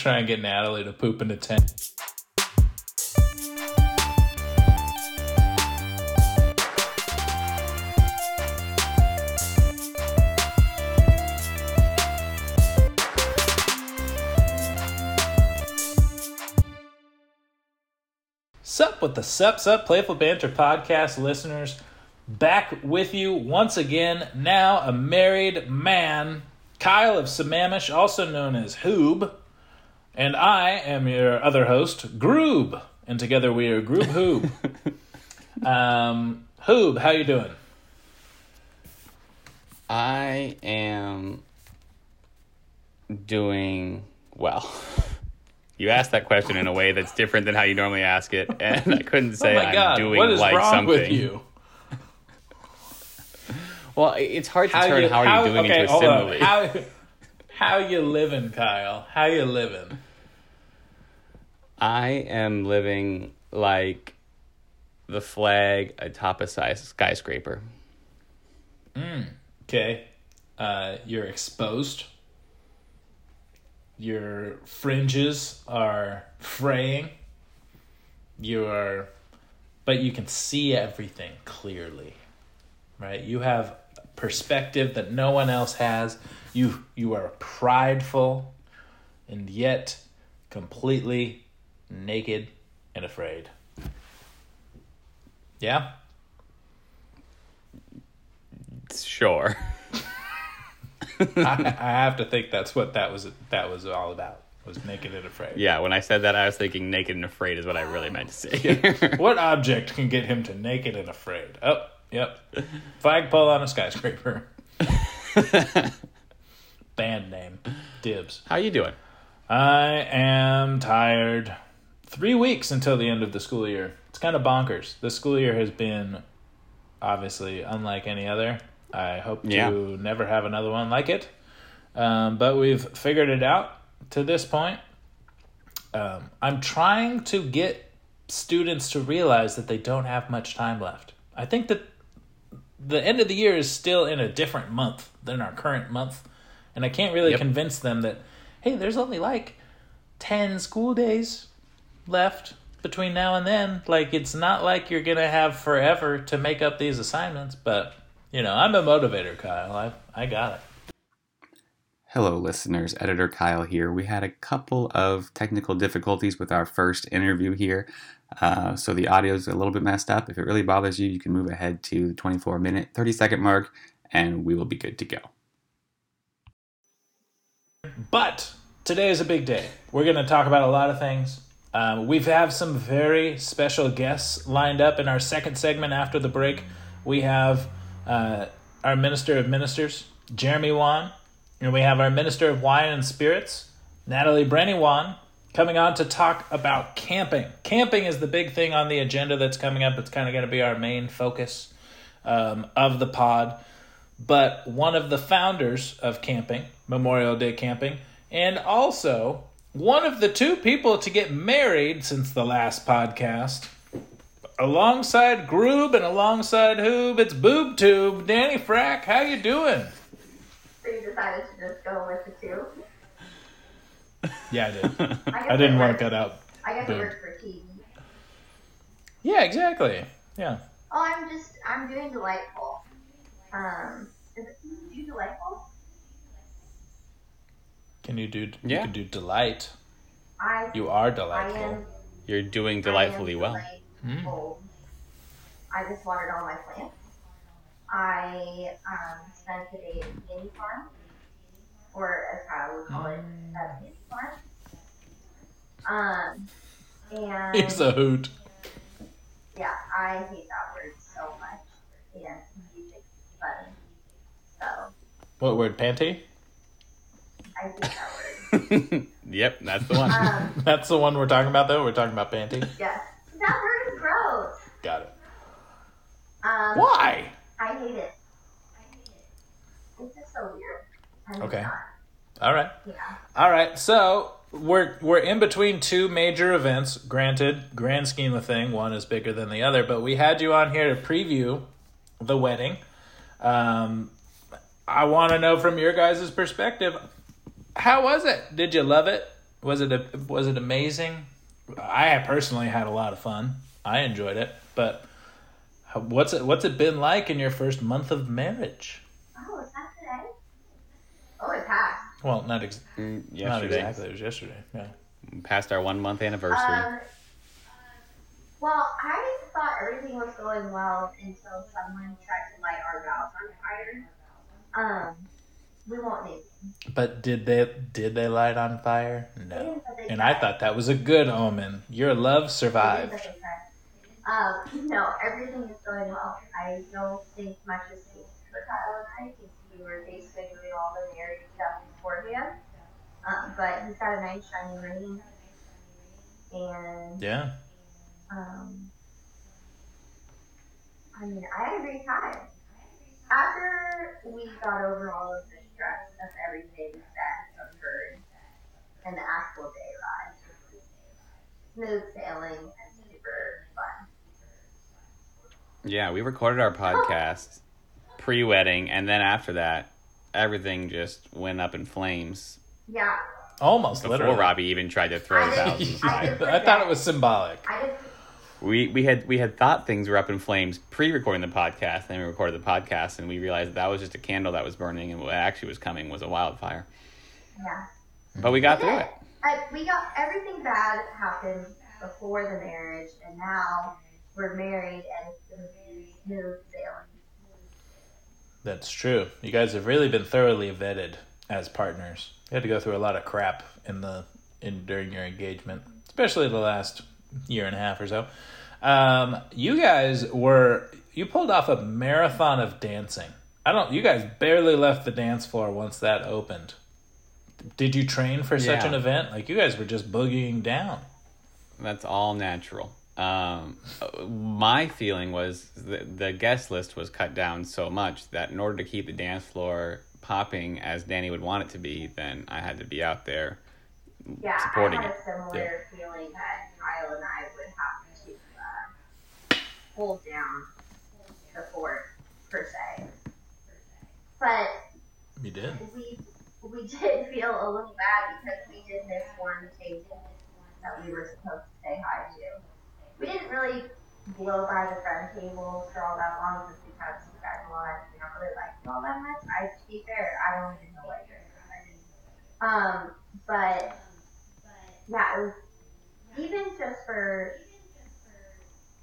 try and get Natalie to poop in a tent. Sup with the Sup Sup Playful Banter podcast listeners. Back with you once again, now a married man, Kyle of Sammamish, also known as Hoob. And I am your other host, Groob. And together we are Groob Hoob. um, Hoob, how you doing? I am doing well. You asked that question in a way that's different than how you normally ask it, and I couldn't say oh my I'm god, doing what is like wrong something. with you? Well, it's hard to turn how, are you doing okay, into a simile. How, how you living, Kyle? How you living? I am living like the flag atop a sky- skyscraper. Okay. Uh, you're exposed. Your fringes are fraying. You are, but you can see everything clearly, right? You have perspective that no one else has. You you are prideful, and yet completely naked and afraid. Yeah. Sure. I, I have to think that's what that was. That was all about. Was naked and afraid. Yeah, when I said that, I was thinking naked and afraid is what I really meant to say. What object can get him to naked and afraid? Oh, yep. Flagpole on a skyscraper. Band name. Dibs. How you doing? I am tired. Three weeks until the end of the school year. It's kind of bonkers. The school year has been obviously unlike any other. I hope to Yeah. never have another one like it. Um, but we've figured it out to this point. Um, I'm trying to get students to realize that they don't have much time left. I think that the end of the year is still in a different month than our current month. And I can't really Yep. convince them that, hey, there's only like 10 school days left between now and then. Like, it's not like you're going to have forever to make up these assignments. But, you know, I'm a motivator, Kyle. I, I got it. Hello, listeners. Editor Kyle here. We had a couple of technical difficulties with our first interview here, uh, so the audio is a little bit messed up. If it really bothers you, you can move ahead to the 24 minute, 30 second mark, and we will be good to go. But today is a big day. We're going to talk about a lot of things. Um, we have some very special guests lined up in our second segment after the break. We have uh, our Minister of Ministers, Jeremy Wan, and we have our Minister of Wine and Spirits, Natalie Brenny Wan, coming on to talk about camping. Camping is the big thing on the agenda that's coming up. It's kind of going to be our main focus um, of the pod but one of the founders of camping, Memorial Day Camping, and also one of the two people to get married since the last podcast. Alongside Groob and alongside Hoob, it's Boob Tube. Danny Frack, how you doing? So you decided to just go with the two? Yeah, I did. I, I didn't it want worked- to cut out. I guess boob. it worked for TV. Yeah, exactly. Yeah. Oh, I'm just, I'm doing delightful. Um, is it, do you do delightful? Can you do? Yeah. You can do delight. I, You are I delightful. am You're doing delightfully I am well. delightful. I just watered all my plants. I um, spent the day at the mini farm, or as Kyle would call it, a mini farm. Um, and He's a hoot. yeah, I hate that word so much. And music funny. So What word? Panty? I hate that word. yep, that's the one. Um, That's the one we're talking about, though. We're talking about panty. yes. That word is gross. Got it. Um, Why? I hate it. It's just so weird. I'm Okay. Not, All right. yeah. All right, so we're we're in between two major events. Granted, grand scheme of thing, one is bigger than the other, but we had you on here to preview the wedding. Um, I want to know from your guys' perspective, how was it? Did you love it? Was it a, was it amazing? I personally had a lot of fun. I enjoyed it, but what's it what's it been like in your first month of marriage? Oh, is that today? Oh, it's passed. Well, not ex- Mm, not exactly. It was yesterday. Yeah. past our one month anniversary. Um, well, I thought everything was going well until someone tried to light our vows on fire. Um, we won't name. But did they did they light on fire? No. Names that And I thought that was a good omen. Your love Names survived. that they tried. Um, no, everything is going well. I don't think much has changed for Kyle and I because we were basically doing all the married stuff beforehand. Um, but he's got a nice shiny ring, and Yeah. Um, I mean, I agree, Kyle. After we got over all of the stress of everything that occurred and the actual day ride, it was smooth sailing and super fun. Yeah, we recorded our podcast pre wedding, and then after that, everything just went up in flames Yeah, Almost literally. before literally. Robbie even tried to throw I vows didn't- in I fire. I thought it was symbolic. We we had we had thought things were up in flames pre-recording the podcast, then we recorded the podcast, and we realized that, that was just a candle that was burning, and what actually was coming was a wildfire. Yeah. But we got through it. I, uh, we got everything bad happened before the marriage, and now we're married and it's going to be smooth sailing. That's true. You guys have really been thoroughly vetted as partners. You had to go through a lot of crap in the in during your engagement, especially the last year and a half or so. Um, you guys were you pulled off a marathon of dancing. I don't. You guys barely left the dance floor once that opened. Did you train for such Yeah. an event? Like you guys were just boogieing down. That's all natural. Um, my feeling was the, the guest list was cut down so much that in order to keep the dance floor popping as Danny would want it to be, then I had to be out there Yeah, supporting I had it. a similar feeling that Kyle and I would have to uh, hold down the fort per se. But You did. we we did feel a little bad because we did miss one table that we were supposed to say hi to. We didn't really blow by the friend tables for all that long just because you guys want we don't really like you all that much. I to be fair, I don't even know what you're doing. Um, but yeah, it was even just for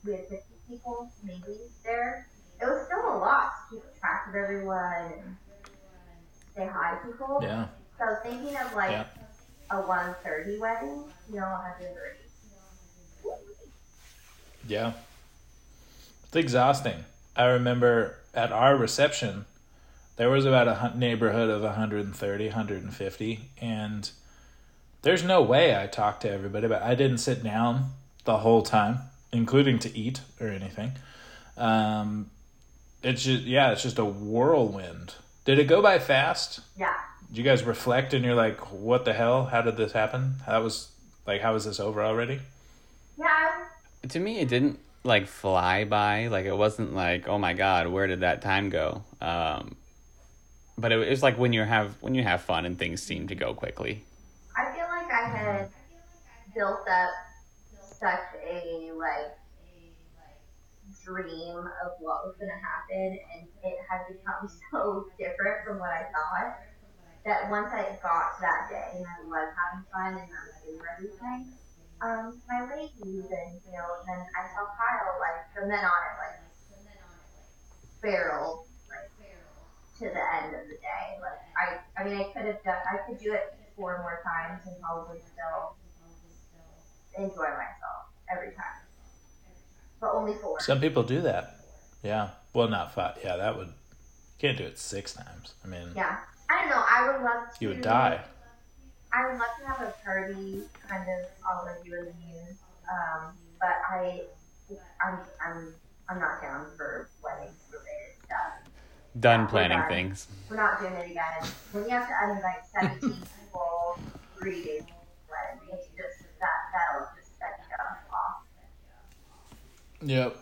we had 50 people maybe there. It was still a lot to keep track of everyone and say hi to people. Yeah. So thinking of like Yeah. a 130 wedding, you know, 130. Yeah. It's exhausting. I remember at our reception, there was about a neighborhood of 130, 150, and there's no way I talked to everybody, but I didn't sit down the whole time, including to eat or anything. Um, it's just, yeah, it's just a whirlwind. Did it go by fast? Yeah. Did you guys reflect and you're like, what the hell? How did this happen? That was like, how is this over already? Yeah. To me it didn't like fly by. Like it wasn't like oh my god where did that time go? Um but it, was like when you have when you have fun and things seem to go quickly. I feel like I had built up such a like dream of what was going to happen, and it had become so different from what I thought that once I got to that day and I was having fun and I was doing everything, um, my ladies and you know, and then I saw Kyle like from then on it like barreled like to the end of the day. Like I, I mean, I could have done, I could do it four more times and probably still enjoy myself every time. But only four. Some people do that. Yeah. Well, not five. Yeah, that would. You can't do it six times. I mean, yeah. I don't know. I would love to. you would die. I would love to have a party, kind of all of you in the news. Um, but I, I'm, I'm, I'm not down for wedding related stuff. done Yeah, planning we're things We're not doing it again. When you have to uninvite 17 people, three days wedding, it's just that that'll just set you off. Yep.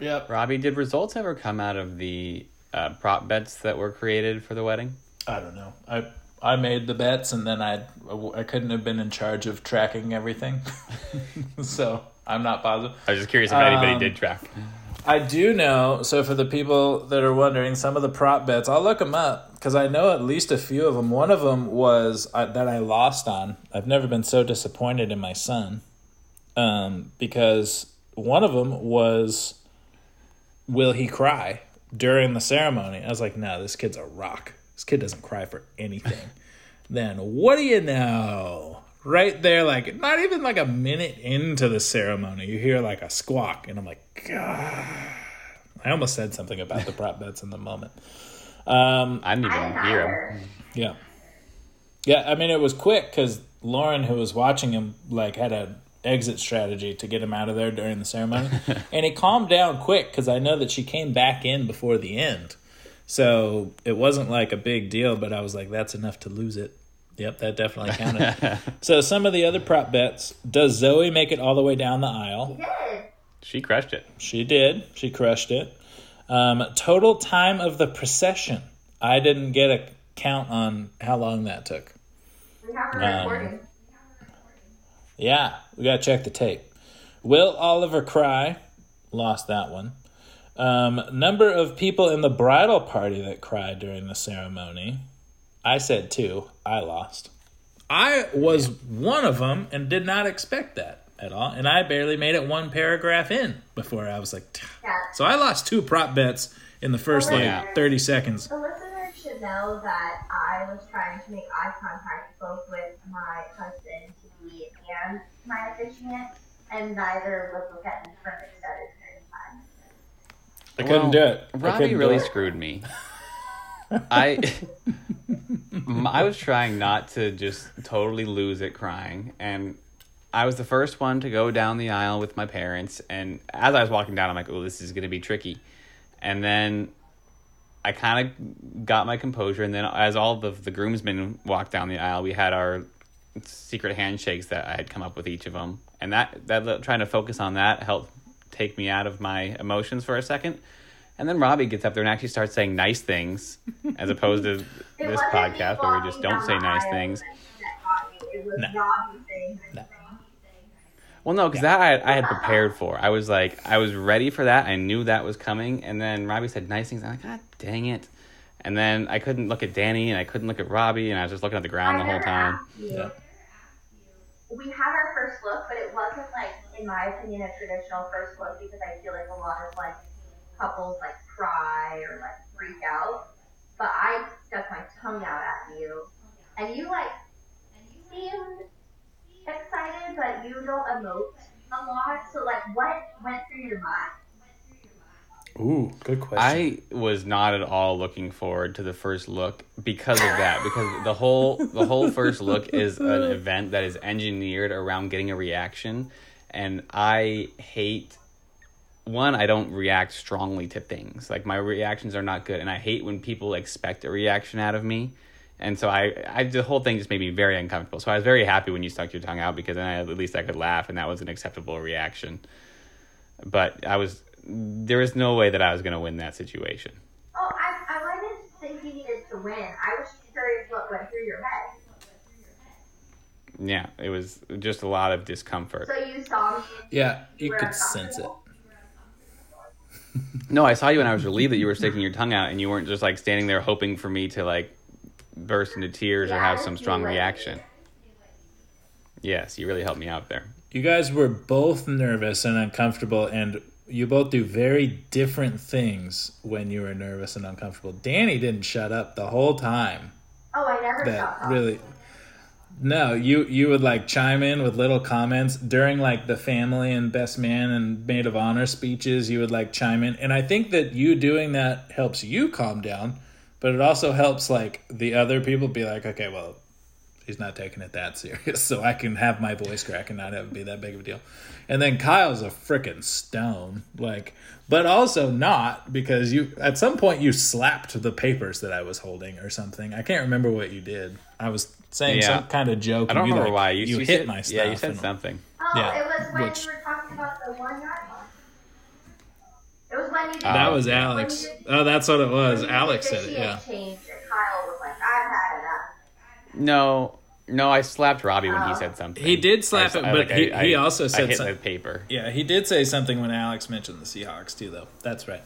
Yep. robbie did results ever come out of the uh, prop bets that were created for the wedding I don't know. I I made the bets, and then I I couldn't have been in charge of tracking everything, so I'm not positive. I was just curious if anybody Um, did track. I do know. So for the people that are wondering, some of the prop bets, I'll look them up because I know at least a few of them. One of them was uh, that I lost on. I've never been so disappointed in my son, um, because one of them was, will he cry during the ceremony? I was like, no, this kid's a rock. This kid doesn't cry for anything. then what do you know? Right there, like not even like a minute into the ceremony, you hear like a squawk, and I'm like, God. I almost said something about the prop bets in the moment. Um, I didn't even hear him. yeah, yeah. I mean, it was quick because Lauren, who was watching him, like had a exit strategy to get him out of there during the ceremony, and he calmed down quick because I know that she came back in before the end, so it wasn't like a big deal. But I was like, that's enough to lose it. Yep, that definitely counted. so some of the other prop bets: Does Zoe make it all the way down the aisle? She crushed it. She did. She crushed it. Um, total time of the procession. I didn't get a count on how long that took. We have a Um, recording. Yeah, we got to check the tape. Will Oliver cry? Lost that one. Um, number of people in the bridal party that cried during the ceremony. I said two. I lost. I was one of them and did not expect that at all. And I barely made it one paragraph in before I was like, Yeah. So I lost two prop bets in the first like Yeah. 30 seconds. The listeners should know that I was trying to make eye contact both with my husband to be and my officiant, and neither would look at me for an extended period of time. I couldn't do it. I Robbie really it. screwed me. I I was trying not to just totally lose it crying and I was the first one to go down the aisle with my parents and as I was walking down I'm like, "Oh, this is going to be tricky." And then I kind of got my composure and then as all the the groomsmen walked down the aisle, we had our secret handshakes that I had come up with each of them. And that that trying to focus on that helped take me out of my emotions for a second. And then Robbie gets up there and actually starts saying nice things, as opposed to this podcast where we just don't say nice things. that got you. It was No. Robbie saying nice things. Well, no, because that I, I had prepared for. I was like, I was ready for that. I knew that was coming. And then Robbie said nice things. I'm like, God dang it. And then I couldn't look at Danny and I couldn't look at Robbie and I was just looking at the ground the whole time. Yeah. We had our first look, but it wasn't like, in my opinion, a traditional first look because I feel like a lot of like couples like cry or like freak out. But I stuck my tongue out at you, and you like seemed excited, but you don't emote a lot. So like, what went through your mind? Ooh, good question. I was not at all looking forward to the first look because of that. Because the whole the whole first look is an event that is engineered around getting a reaction, and I hate. One, I don't react strongly to things. Like my reactions are not good, and I hate when people expect a reaction out of me. And so I, I the whole thing just made me very uncomfortable. So I was very happy when you stuck your tongue out because then I, at least I could laugh, and that was an acceptable reaction. But I was there was no way that I was going to win that situation. Oh, I, I wasn't think you needed to win. I was just curious what went through your head. Yeah, it was just a lot of discomfort. So you saw me. yeah, you could sense it. No, I saw you and I was relieved that you were sticking your tongue out and you weren't just like standing there hoping for me to like burst into tears or have some strong what reaction. Yes, you really helped me out there. You guys were both nervous and uncomfortable, and you both do very different things when you were nervous and uncomfortable. Danny didn't shut up the whole time. Oh, I never That shot up. really. No, you you would like chime in with little comments during like the family and best man and maid of honor speeches. You would like chime in, and I think that you doing that helps you calm down, but it also helps like the other people be like, okay, well, he's not taking it that serious, so I can have my voice crack and not have it be that big of a deal. And then Kyle's a freaking stone, like, but also not because you at some point you slapped the papers that I was holding or something. I can't remember what you did. I was saying Yeah. some kind of joke. I don't and you, remember like, why you, you, you hit said, my stuff. Yeah, you said and- something. Oh, Yeah, it was when which- you were talking about the one yard line. It was when you did. That Oh, was okay. Alex. Oh, that's what it was. when you did Alex said it. Yeah. officiate change, and Kyle was like, "I've had enough." No, no, I slapped Robbie when he Oh. said something. He did slap I- it, I- but like, he- I- he I- also I said hit some- the paper. Yeah, he did say something when Alex mentioned the Seahawks too, though. That's right.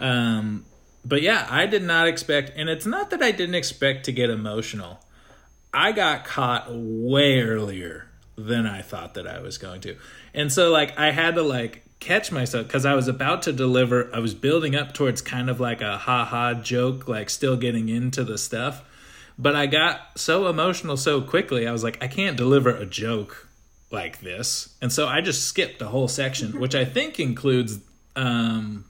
Um, but yeah, I did not expect, and it's not that I didn't expect to get emotional. I got caught way earlier than I thought that I was going to, and so like I had to like catch myself because I was about to deliver. I was building up towards kind of like a ha ha joke, like still getting into the stuff. But I got so emotional so quickly. I was like, I can't deliver a joke like this. And so I just skipped a whole section, which I think includes um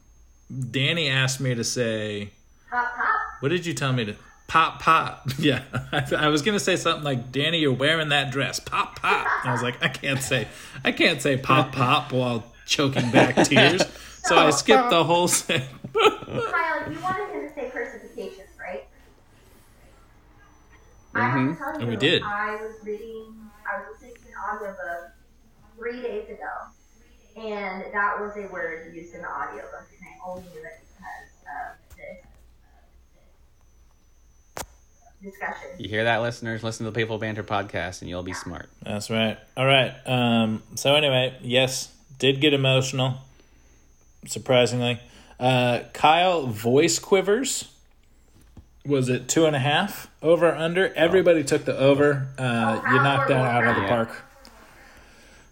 Danny asked me to say, Pop, pop. what did you tell me to pop pop? Yeah. I, I was going to say something like Danny you're wearing that dress. Pop pop. And I was like I can't say I can't say pop pop while choking back tears. So I skipped the whole thing. Kyle, you him to say personifications, right? I have to Mhm. tell you, And we did. I was reading, I was listening to an audiobook three days ago, and that was a word used in the audiobook, and I only knew it because of this discussion. You hear that, listeners? Listen to the Playful Banter podcast, and you'll be smart. That's right. All right. Um, so anyway, yes, did get emotional. Surprisingly, uh, Kyle voice quivers. Was it two and a half over under? Everybody took the over. Uh, you knocked that out of the Yeah. park.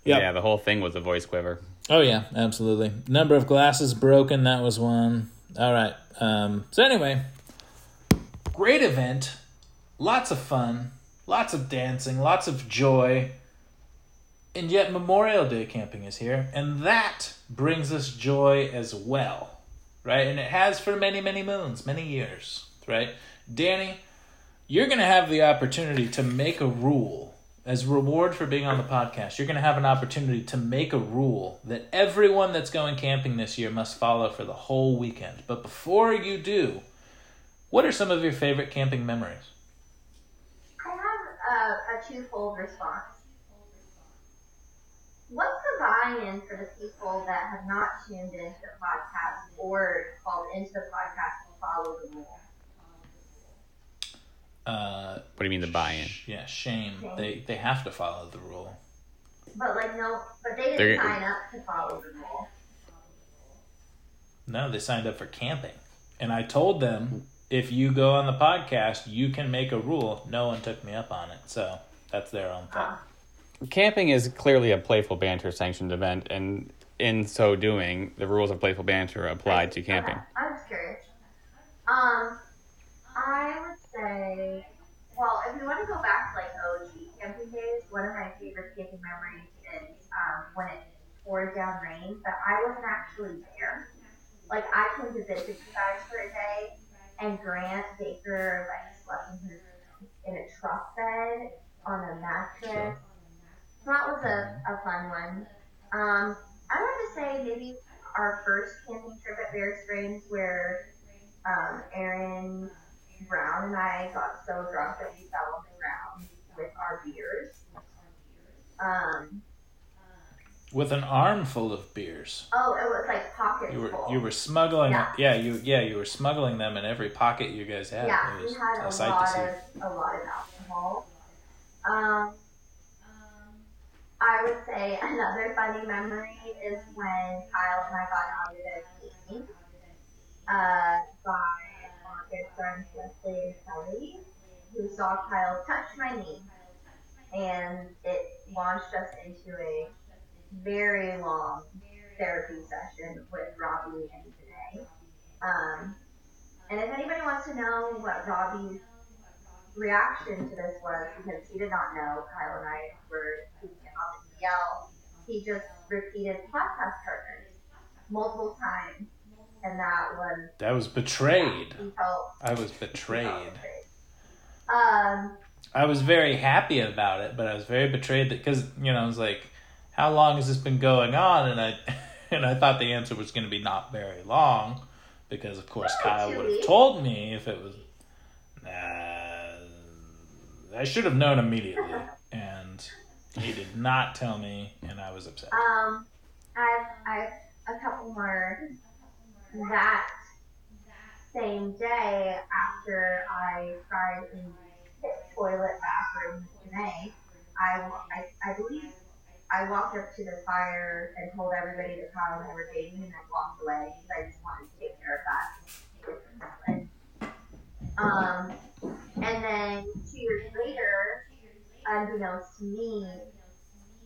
Yep. Yeah, the whole thing was a voice quiver. Oh yeah, absolutely. Number of glasses broken. That was one. All right. Um, so anyway, great event. Lots of fun. Lots of dancing. Lots of joy. And yet Memorial Day camping is here, and that brings us joy as well, right? And it has for many, many moons, many years, right? Danny, you're going to have the opportunity to make a rule as reward for being on the podcast. You're going to have an opportunity to make a rule that everyone that's going camping this year must follow for the whole weekend. But before you do, what are some of your favorite camping memories? I have a, a twofold response. What's the buy-in for the people that have not tuned into the podcast or called into the podcast to follow the rule? Uh, What do you mean the buy-in? yeah, shame. They they have to follow the rule. But like no, but they didn't They're- sign up to follow the rule. No, they signed up for camping. And I told them if you go on the podcast, you can make a rule. No one took me up on it. So that's their own thing. Ah. Camping is clearly a Playful Banter sanctioned event, and in so doing, the rules of Playful Banter apply to camping. Okay, I was curious. Um, I would say, well, if we want to go back to like OG camping days, one of my favorite camping memories is um, when it poured down rain, but I wasn't actually there. Like I came to visit you guys for a day, and Grant Baker like slept in his in a truck bed on a mattress. So that was a, a fun one. Um, I want to say maybe our first camping trip at Bear Springs where um, Aaron And I got so drunk that we fell on the ground with our beers. Um, With an armful of beers. oh, it was like pockets You were full. you were smuggling Yeah. yeah. you yeah, you were smuggling them in every pocket you guys had. yeah, it we had a a lot see. of a lot of alcohol. Um, I would say another funny memory is when Kyle and I got out of camping uh, by good friends Leslie and Kelly, who saw Kyle touch my knee, and it launched us into a very long therapy session with Robbie and Janae. Um, and if anybody wants to know what Robbie's reaction to this was, because he did not know Kyle and I were him up in yell, he just repeated podcast partners multiple times, and that was That was betrayed. he felt I was betrayed. betrayed. Um, I was very happy about it, but I was very betrayed because you know I was like, how long has this been going on? And I and I thought the answer was going to be not very long, because of course Yeah, Kyle would have told me if it was. Nah, I should have known immediately, and he did not tell me, and I was upset. um, I've I've a couple more that same day after I tried the pit toilet room today, I, I, I believe I walked up to the fire and told everybody Kyle and I were dating and then walked away because I just wanted to take care of that. Um, and then two years later, unbeknownst to me,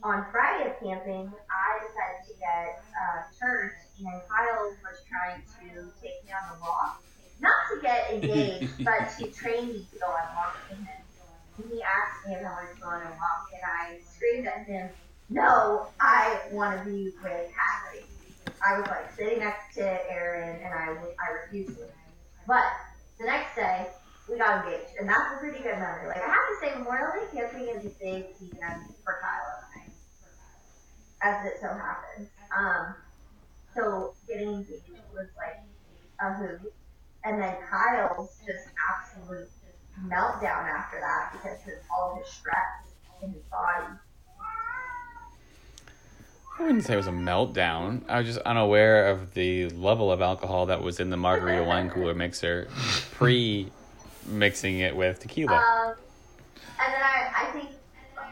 on Friday of camping, I decided to get uh, church, and Kyle was trying to take me on the walk. Not to get engaged, but to train me to go on walks with him. And he asked me if I wanted to go on a walk, and I screamed at him, No, I want to be with Ashley. I was like sitting next to Aaron, and I, I refused it. But the next day, we got engaged, and that's a pretty good memory. Like, I have to say, Memorial Day camping is a big weekend for Kyle and I, as it so happens. Um, so getting engaged was like a hoot. And then Kyle's just absolute meltdown after that because of all his stress in his body. I wouldn't say it was a meltdown. I was just unaware of the level of alcohol that was in the margarita wine cooler mixer pre mixing it with tequila. Um, and then I, I think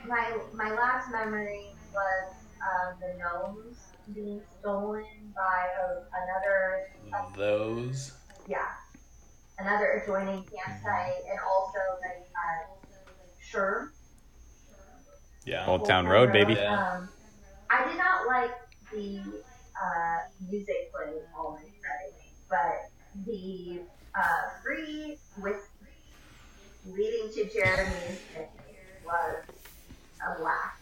my my last memory was um, the gnomes being stolen by a, another Those. yeah another adjoining campsite and also the uh, sure Yeah. Old Town Road, baby. Yeah. Um, I did not like the uh, music playing all night Friday, but the uh, free with leading to Jeremy's was a laugh.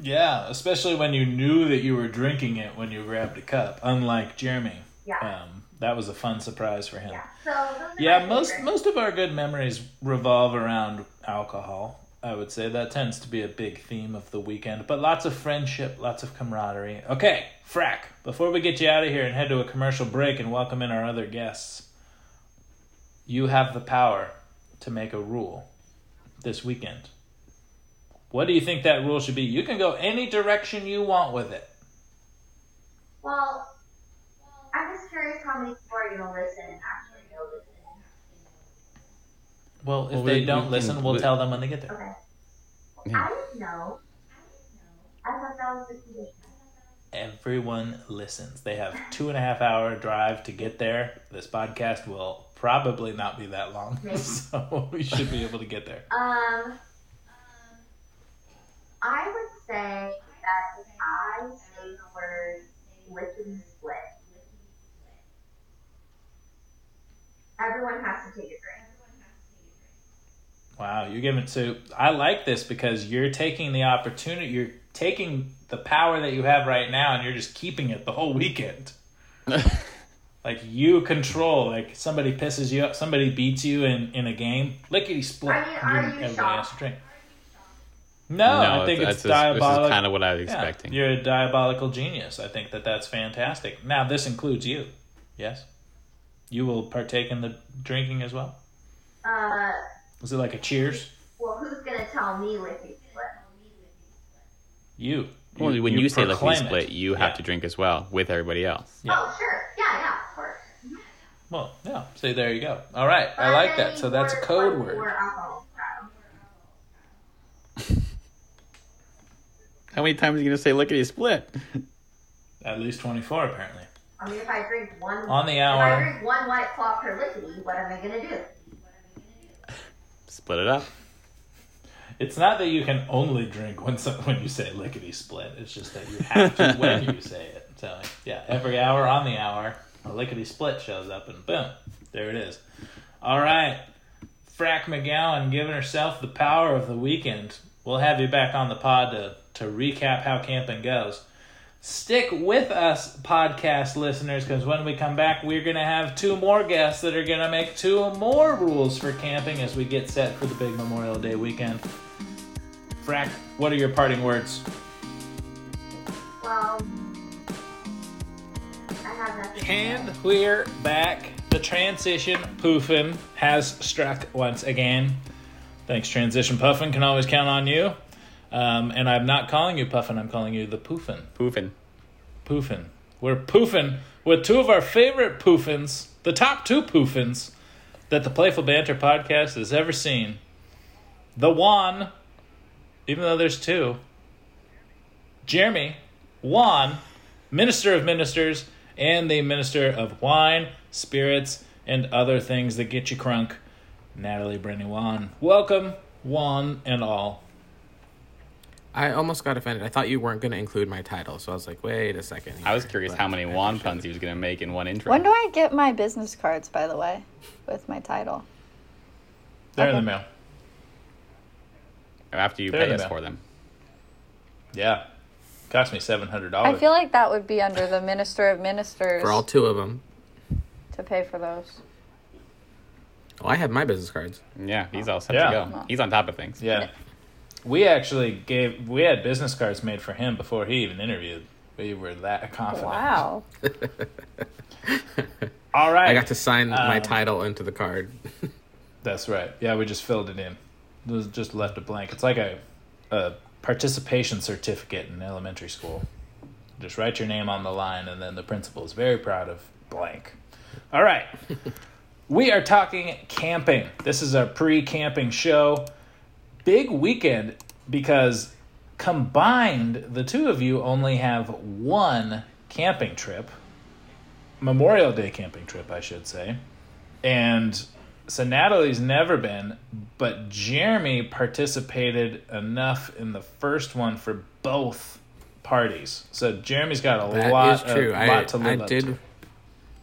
Yeah, especially when you knew that you were drinking it when you grabbed a cup, unlike Jeremy. Yeah. Um, that was a fun surprise for him. Yeah. So Yeah, most most of our good memories revolve around alcohol. I would say that tends to be a big theme of the weekend, but lots of friendship, lots of camaraderie. Okay, Frack, before we get you out of here and head to a commercial break and welcome in our other guests, you have the power to make a rule this weekend. What do you think that rule should be? You can go any direction you want with it. Well, I'm just curious how many people are going to listen and actually go listen. Well, if Well, they we- don't we listen, can- we'll we- tell them when they get there. Okay. Yeah. I didn't know. I thought that was the condition. everyone listens. They have two and a half hour drive to get there. This podcast will probably not be that long, Maybe. so we should be able to get there. Um, I would say that if I say the word lickety split, everyone has to take a drink. Wow, you're giving so I like this because you're taking the opportunity. You're taking the power that you have right now, and you're just keeping it the whole weekend. Like you control. Like somebody pisses you up, somebody beats you in in a game. Lickety split. I mean, are you everybody shocked? Has to drink. No, I think that's- it's diabolical. This is kind of what I was Yeah, expecting. you're a diabolical genius. I think that that's fantastic. Now, this includes you. Yes? You will partake in the drinking as well? Uh, Is it like a cheers? well, who's gonna tell me lickety split? You. Well, when you, say proclaim lickety split, you have Yeah. to drink as well with everybody else. Yeah. Oh, sure. Yeah, yeah, of course. Well, yeah. So there you go. All right. I like that. So that's a more- code more word. alcohol, Kyle. How many times are you going to say lickety split? At least 24, apparently. I mean, if I drink one, On the hour, if I drink one white claw per lickety, what am I gonna do? Split it up. It's not that you can only drink when some, when you say lickety split. It's just that you have to when you say it. So yeah, every hour on the hour, a lickety split shows up, and boom, there it is. All right, Frack McGowan giving herself the power of the weekend. We'll have you back on the pod to to recap how camping goes. Stick with us, podcast listeners, because when we come back, we're going to have two more guests that are going to make two more rules for camping as we get set for the big Memorial Day weekend. Frack, what are your parting words? Well, I have nothing. And we're back. The transition poofin has struck once again. Thanks, Transition Puffin. Can always count on you. Um, and I'm not calling you Puffin, I'm calling you the Poofin. Poofin. Poofin. We're poofing with two of our favorite poofins, the top two poofins, that the Playful Banter podcast has ever seen. The Juan, even though there's two, Jeremy, Juan, Minister of Ministers, and the Minister of Wine, Spirits, and other things that get you crunk, Natalie Brenny Juan. Welcome, Juan and all. I almost got offended. I thought you weren't going to include my title, so I was like, wait a second. I was curious but how many I Juan appreciate puns he was going to make in one intro. When do I get my business cards, by the way, with my title? They're in the mail. Oh, after you They're pay us the for them. Yeah. Cost me $700. I feel like that would be under the Minister of Ministers For all two of them. to pay for those. Oh, I have my business cards. Yeah, he's all set Yeah. to go. He's on top of things. Yeah. We actually gave we had business cards made for him before he even interviewed. We were that confident. Wow. All right. I got to sign my Um, title into the card. That's right. Yeah, we just filled it in. It was just left a blank. It's like a a participation certificate in elementary school. Just write your name on the line and then the principal is very proud of blank. All right. we are talking camping. This is our pre-camping show. Big weekend because combined the two of you only have one camping trip. Memorial Day camping trip, I should say. And so Natalie's never been, but Jeremy participated enough in the first one for both parties. So Jeremy's got a That lot, is true. A I, lot to I live up did. to.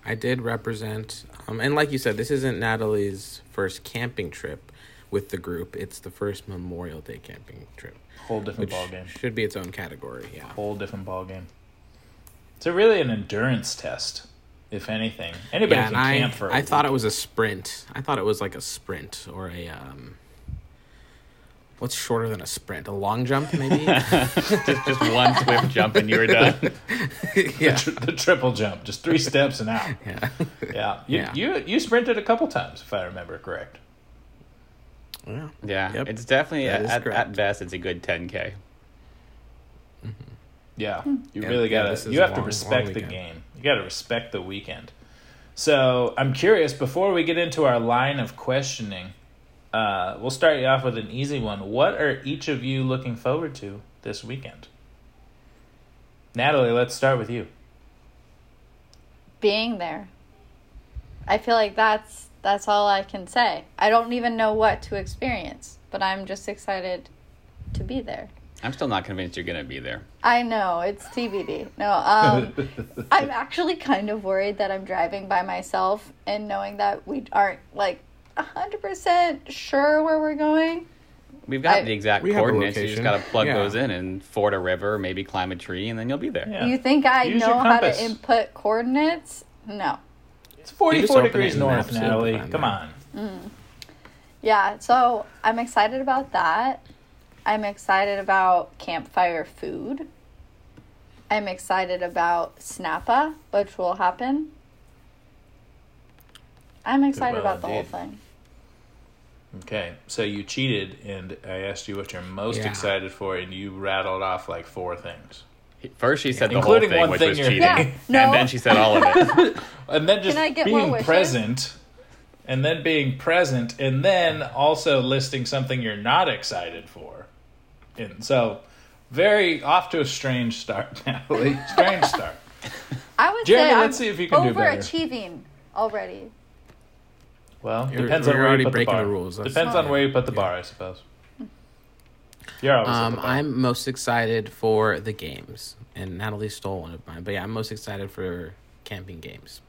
I did represent, um, and like you said, this isn't Natalie's first camping trip with the group. It's the first Memorial Day camping trip, Whole different which ball game. should be its own category. Yeah. Whole different ball game. It's a really an endurance test, if anything. Anybody Yeah, can I, camp for. a I thought it was a sprint. I thought it was like a sprint or a um. What's shorter than a sprint? A long jump, maybe. just, just one swift jump and you were done. yeah. Tr- the triple jump, just three steps and out. Yeah. Yeah, you, Yeah. you you sprinted a couple times, if I remember correct. Yeah. Yeah, Yep. it's definitely at, at, at best it's a good 10k. Yeah, you Yeah, really yeah, gotta. this you a have to respect the game. You gotta respect the weekend. So I'm curious. Before we get into our line of questioning, uh, we'll start you off with an easy one. What are each of you looking forward to this weekend? Natalie, let's start with you. Being there. I feel like that's that's all I can say. I don't even know what to experience, but I'm just excited to be there. I'm still not convinced you're gonna be there. I know it's TBD. No, um, I'm actually kind of worried that I'm driving by myself and knowing that we aren't like hundred percent sure where we're going. We've got I- the exact We have a coordinates. You just gotta plug Yeah. those in and ford a river, maybe climb a tree, and then you'll be there. Yeah. You think I Use know how to input coordinates? No. It's 44 just open it degrees in north, maps Natalie. Come that. on. Mm. Yeah, so I'm excited about that. I'm excited about campfire food. I'm excited about Snappa, which will happen. I'm excited well, about the whole thing. Okay, so you cheated, and I asked you what you're most Yeah. excited for, and you rattled off like four things. First, she said the whole thing, one which thing was cheating, Yeah, no. and then she said all of it. and then just I get more being present and then being present and then also listing something you're not excited for and so very off to a strange start natalie strange start I would Jeremy, say let's I'm see if you can do better. overachieving already. well You're- depends you're on where already you put the bar the rules. That's depends on fine. where you put the bar i suppose at Um. I'm most excited for the games, and Natalie stole one of mine. But yeah, I'm most excited for camping games.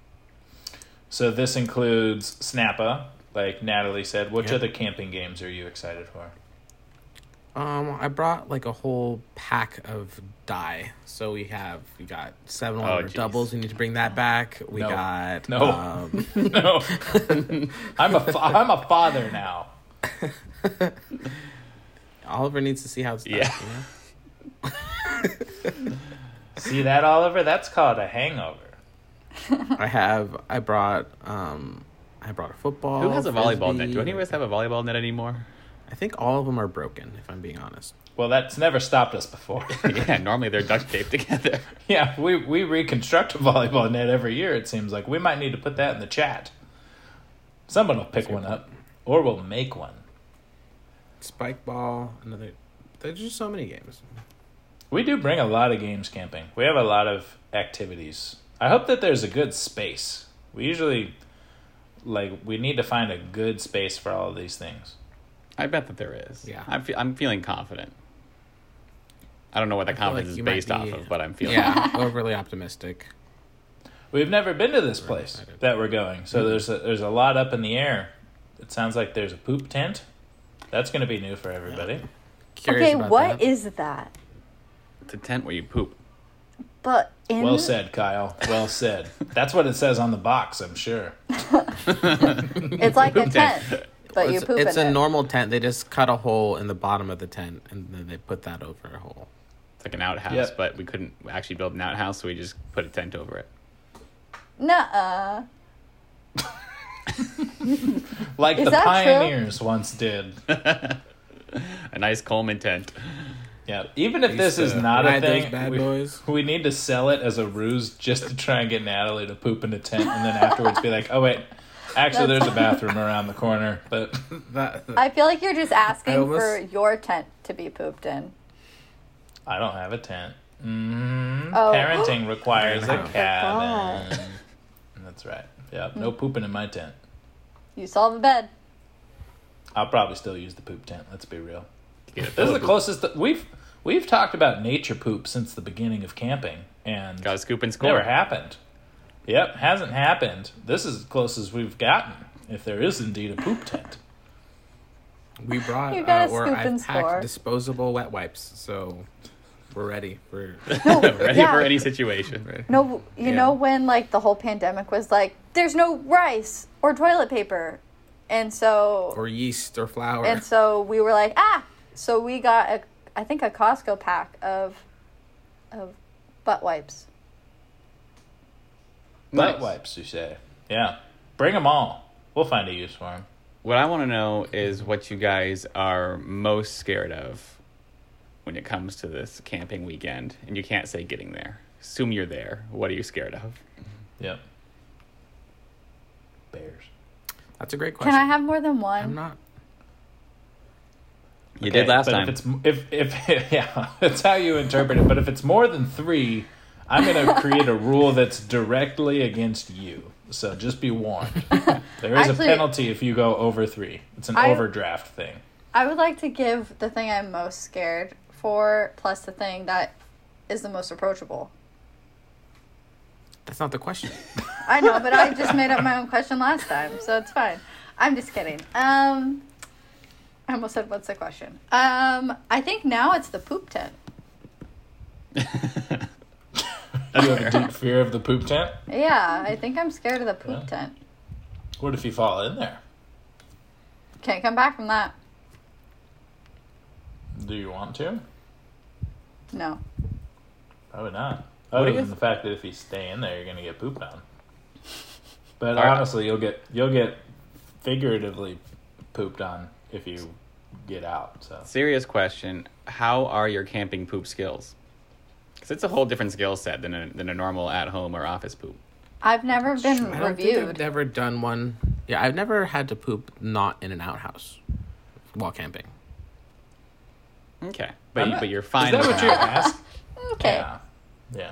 so this includes snappa like natalie said which Yeah. other camping games are you excited for Um, I brought like a whole pack of die. So we have we got seven Oh, oh, doubles. We need to bring that back. We No. got No. Um, no i'm a fa- i'm a father now Oliver needs to see how it's done. Yeah. You know? see that oliver that's called a hangover I have. I brought. Um, I brought a football. Who has a volleyball net? Do any of us have a volleyball net anymore? I think all of them are broken. If I'm being honest. Well, that's never stopped us before. yeah, normally they're duct taped together. yeah, we, we reconstruct a volleyball net every year, it seems like. We might need to put that in the chat. Someone will pick one up, or we'll make one. Spike ball, another. There's just so many games. We do bring a lot of games camping. We have a lot of activities. I hope that there's a good space. We usually like we need to find a good space for all of these things. I bet that there is. Yeah. I'm, fe- I'm feeling confident. I don't know what the I feel like confidence is might based off of, but I'm feeling. Yeah, overly optimistic. We've never been to this place that we're going, so mm-hmm. there's a, there's a lot up in the air. It sounds like there's a poop tent. That's going to be new for everybody. Curious okay, about what that. is that? It's a tent where you poop. But in Well said, Kyle. Well said. That's what it says on the box, I'm sure. it's like a Poop tent, tent. but you it's, poop it's in a it. normal tent. They just cut a hole in the bottom of the tent, and then they put that over a hole. It's like an outhouse, Yep. but we couldn't actually build an outhouse, so we just put a tent over it. Nuh-uh. Like Is the that true? pioneers once did. A nice Coleman tent. Yeah, even if this is not a ride those thing, bad we, boys. we need to sell it as a ruse just to try and get Natalie to poop in a tent, and then afterwards be like, "Oh wait, actually, there's a bathroom around the corner." But That, I feel like you're just asking I almost- for your tent to be pooped in. I don't have a tent. Mm, Oh. Parenting requires a forgot. cabin. That's right. Yeah, no pooping in my tent. You solve a bed. I'll probably still use the poop tent. Let's be real. Get a This is the closest that we've we've talked about nature poop since the beginning of camping, and Got a scoop and score. never happened. Yep, hasn't happened. This is as close as we've gotten. If there is indeed a poop tent. we brought You gotta uh, or I've packed disposable wet wipes, so we're ready for. Ready Yeah. for any situation. No, you Yeah. know when like the whole pandemic was like, there's no rice or toilet paper, and so or yeast or flour. and so we were like, ah, so we got a, I think a Costco pack of, of butt wipes. Butt Nice. wipes, you say? Yeah, bring them all. We'll find a use for them. What I want to know is what you guys are most scared of when it comes to this camping weekend, and you can't say getting there. Assume you're there. What are you scared of? Mm-hmm. Yep. Bears. That's a great question. Can I have more than one? I'm not. You Okay, did last but time. If it's if if yeah, that's how you interpret it. But if it's more than three, I'm gonna create a rule that's directly against you. So just be warned. There is Actually- a penalty if you go over three. It's an I- overdraft thing. I would like to give the thing I'm most scared for plus the thing that is the most approachable. That's not the question. I know, but I just made up my own question last time, so it's fine. I'm just kidding. Um, I almost said, "What's the question?" Um, I think now it's the poop tent. You have a deep fear of the poop tent. Yeah, I think I'm scared of the poop Yeah. tent. What if you fall in there? Can't come back from that. Do you want to? No. Probably not. What Other do than the fact that if you stay in there, you're gonna get pooped on. But All right. honestly, you'll get you'll get figuratively pooped on if you get out. So Serious question. How are your camping poop skills? Because it's a whole different skill set than a, than a normal at home or office poop. I've never been I don't think I've reviewed. ever done one. Yeah, I've never had to poop not in an outhouse while camping. Okay. But, you, but you're fine Is that with what you're that. asking? Okay. Yeah. Yeah.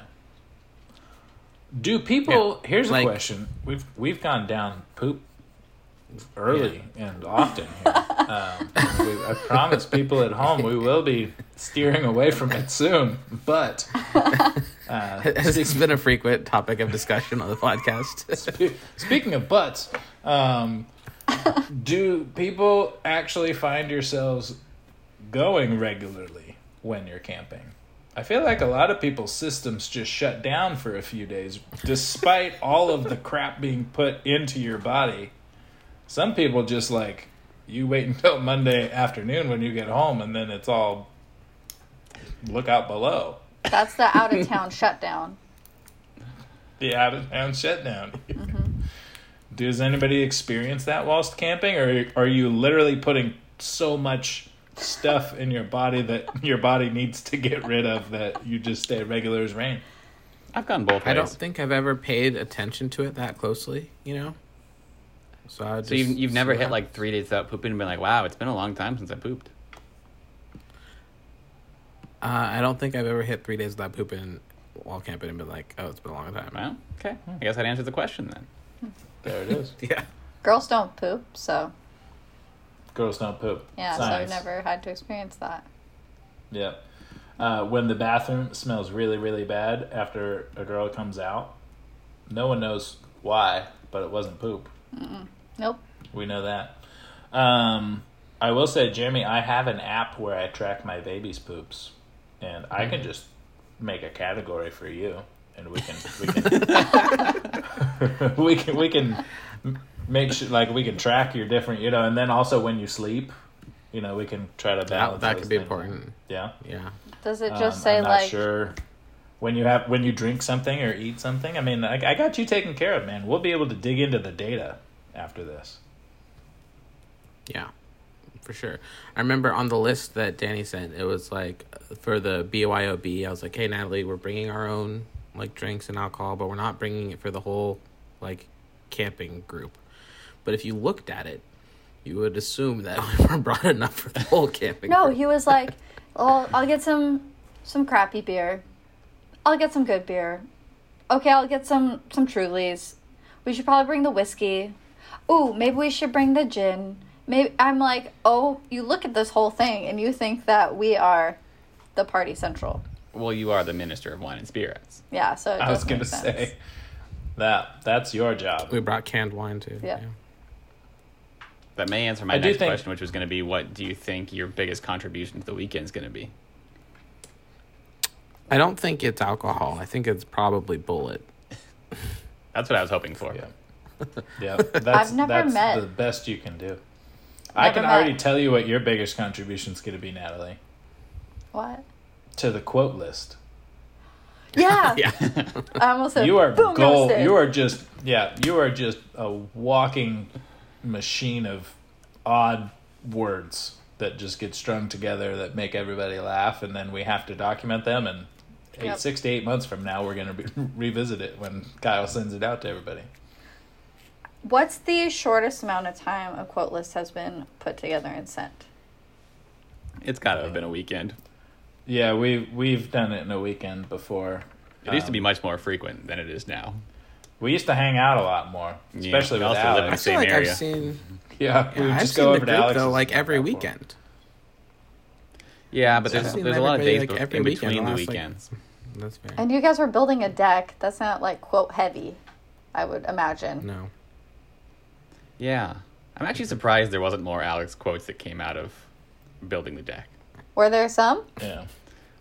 Do people? Here's a question. We've we've gone down poop early and often here. Um, we, I promise people at home we will be steering away from it soon. But uh, Has this been a frequent topic of discussion on the podcast? Spe- Speaking of butts, um, do people actually find yourselves going regularly when you're camping? I feel like a lot of people's systems just shut down for a few days, despite all of the crap being put into your body. Some people just like you wait until Monday afternoon when you get home, and then it's all look out below. That's the out of town shutdown. the out of town shutdown. Mm-hmm. Does anybody experience that whilst camping, or are you literally putting so much stuff in your body that your body needs to get rid of that you just stay regular as rain? I've gone both ways. I don't think I've ever paid attention to it that closely, you know? So, I So you've, you've never so hit I- like three days without pooping and been like, wow, it's been a long time since I pooped. Uh, I don't think I've ever hit three days without pooping while camping and been like, oh, it's been a long time. Well, okay. I guess I'd answer the question then. There it is. Yeah. Girls don't poop, so Girls don't poop. yeah, so I've never had to experience that. Yeah. Uh, when the bathroom smells really, really bad after a girl comes out, no one knows why, but it wasn't poop. Nope. We know that. Um, I will say, Jeremy, I have an app where I track my baby's poops, and I can just make a category for you, and we can we can we can we can make sure like we can track your different, you know, and then also when you sleep, you know, we can try to That, balance. that those could be things. important. Yeah. Yeah. Does it Um, just say I'm not like sure when you have when you drink something or eat something. I mean, I, I got you taken care of, man. We'll be able to dig into the data after this. Yeah, for sure. I remember on the list that Danny sent, it was like for the BYOB. I was like, "Hey, Natalie, we're bringing our own like drinks and alcohol, but we're not bringing it for the whole like camping group." But if you looked at it, you would assume that we were brought enough for the whole camping. No, group. he was like, "Oh, I'll get some some crappy beer. I'll get some good beer. Okay, I'll get some some Trulies. We should probably bring the whiskey. Ooh, maybe we should bring the gin. Maybe I'm like, "Oh, you look at this whole thing and you think that we are the party central." Well, you are the minister of wine and spirits. Yeah, so it I was gonna make sense. say that that's your job. we brought canned wine too. Yeah. That may answer my I next think- question, which was going to be, what do you think your biggest contribution to the weekend is going to be? I don't think it's alcohol. I think it's probably Bulleit. That's what I was hoping for. Yeah. Yeah, that's, I've never that's met- the best you can do. I can met. already tell you what your biggest contribution is going to be, Natalie, What? to the quote list. Yeah. Yeah. I almost said You are boom gold. You are just yeah. You are just a walking machine of odd words that just get strung together that make everybody laugh, and then we have to document them. And eight, Yep. six to eight months from now, we're gonna revisit it when Kyle sends it out to everybody. What's the shortest amount of time a quote list has been put together and sent? It's got to have been a weekend. Yeah, we we've done it in a weekend before. It used to be Um, much more frequent than it is now. We used to hang out a lot more, especially we with also live in I Alex. feel Same like area. I've seen. Yeah, we Yeah, would I've just seen go the over to group Alex. though, like every weekend. Yeah, but I've there's, seen there's a lot of days like, every in weekend between the last, like- weekends. That's fair. And you guys were building a deck. That's not like quote heavy, I would imagine. no. Yeah. I'm actually surprised there wasn't more Alex quotes that came out of building the deck. Were there some? Yeah.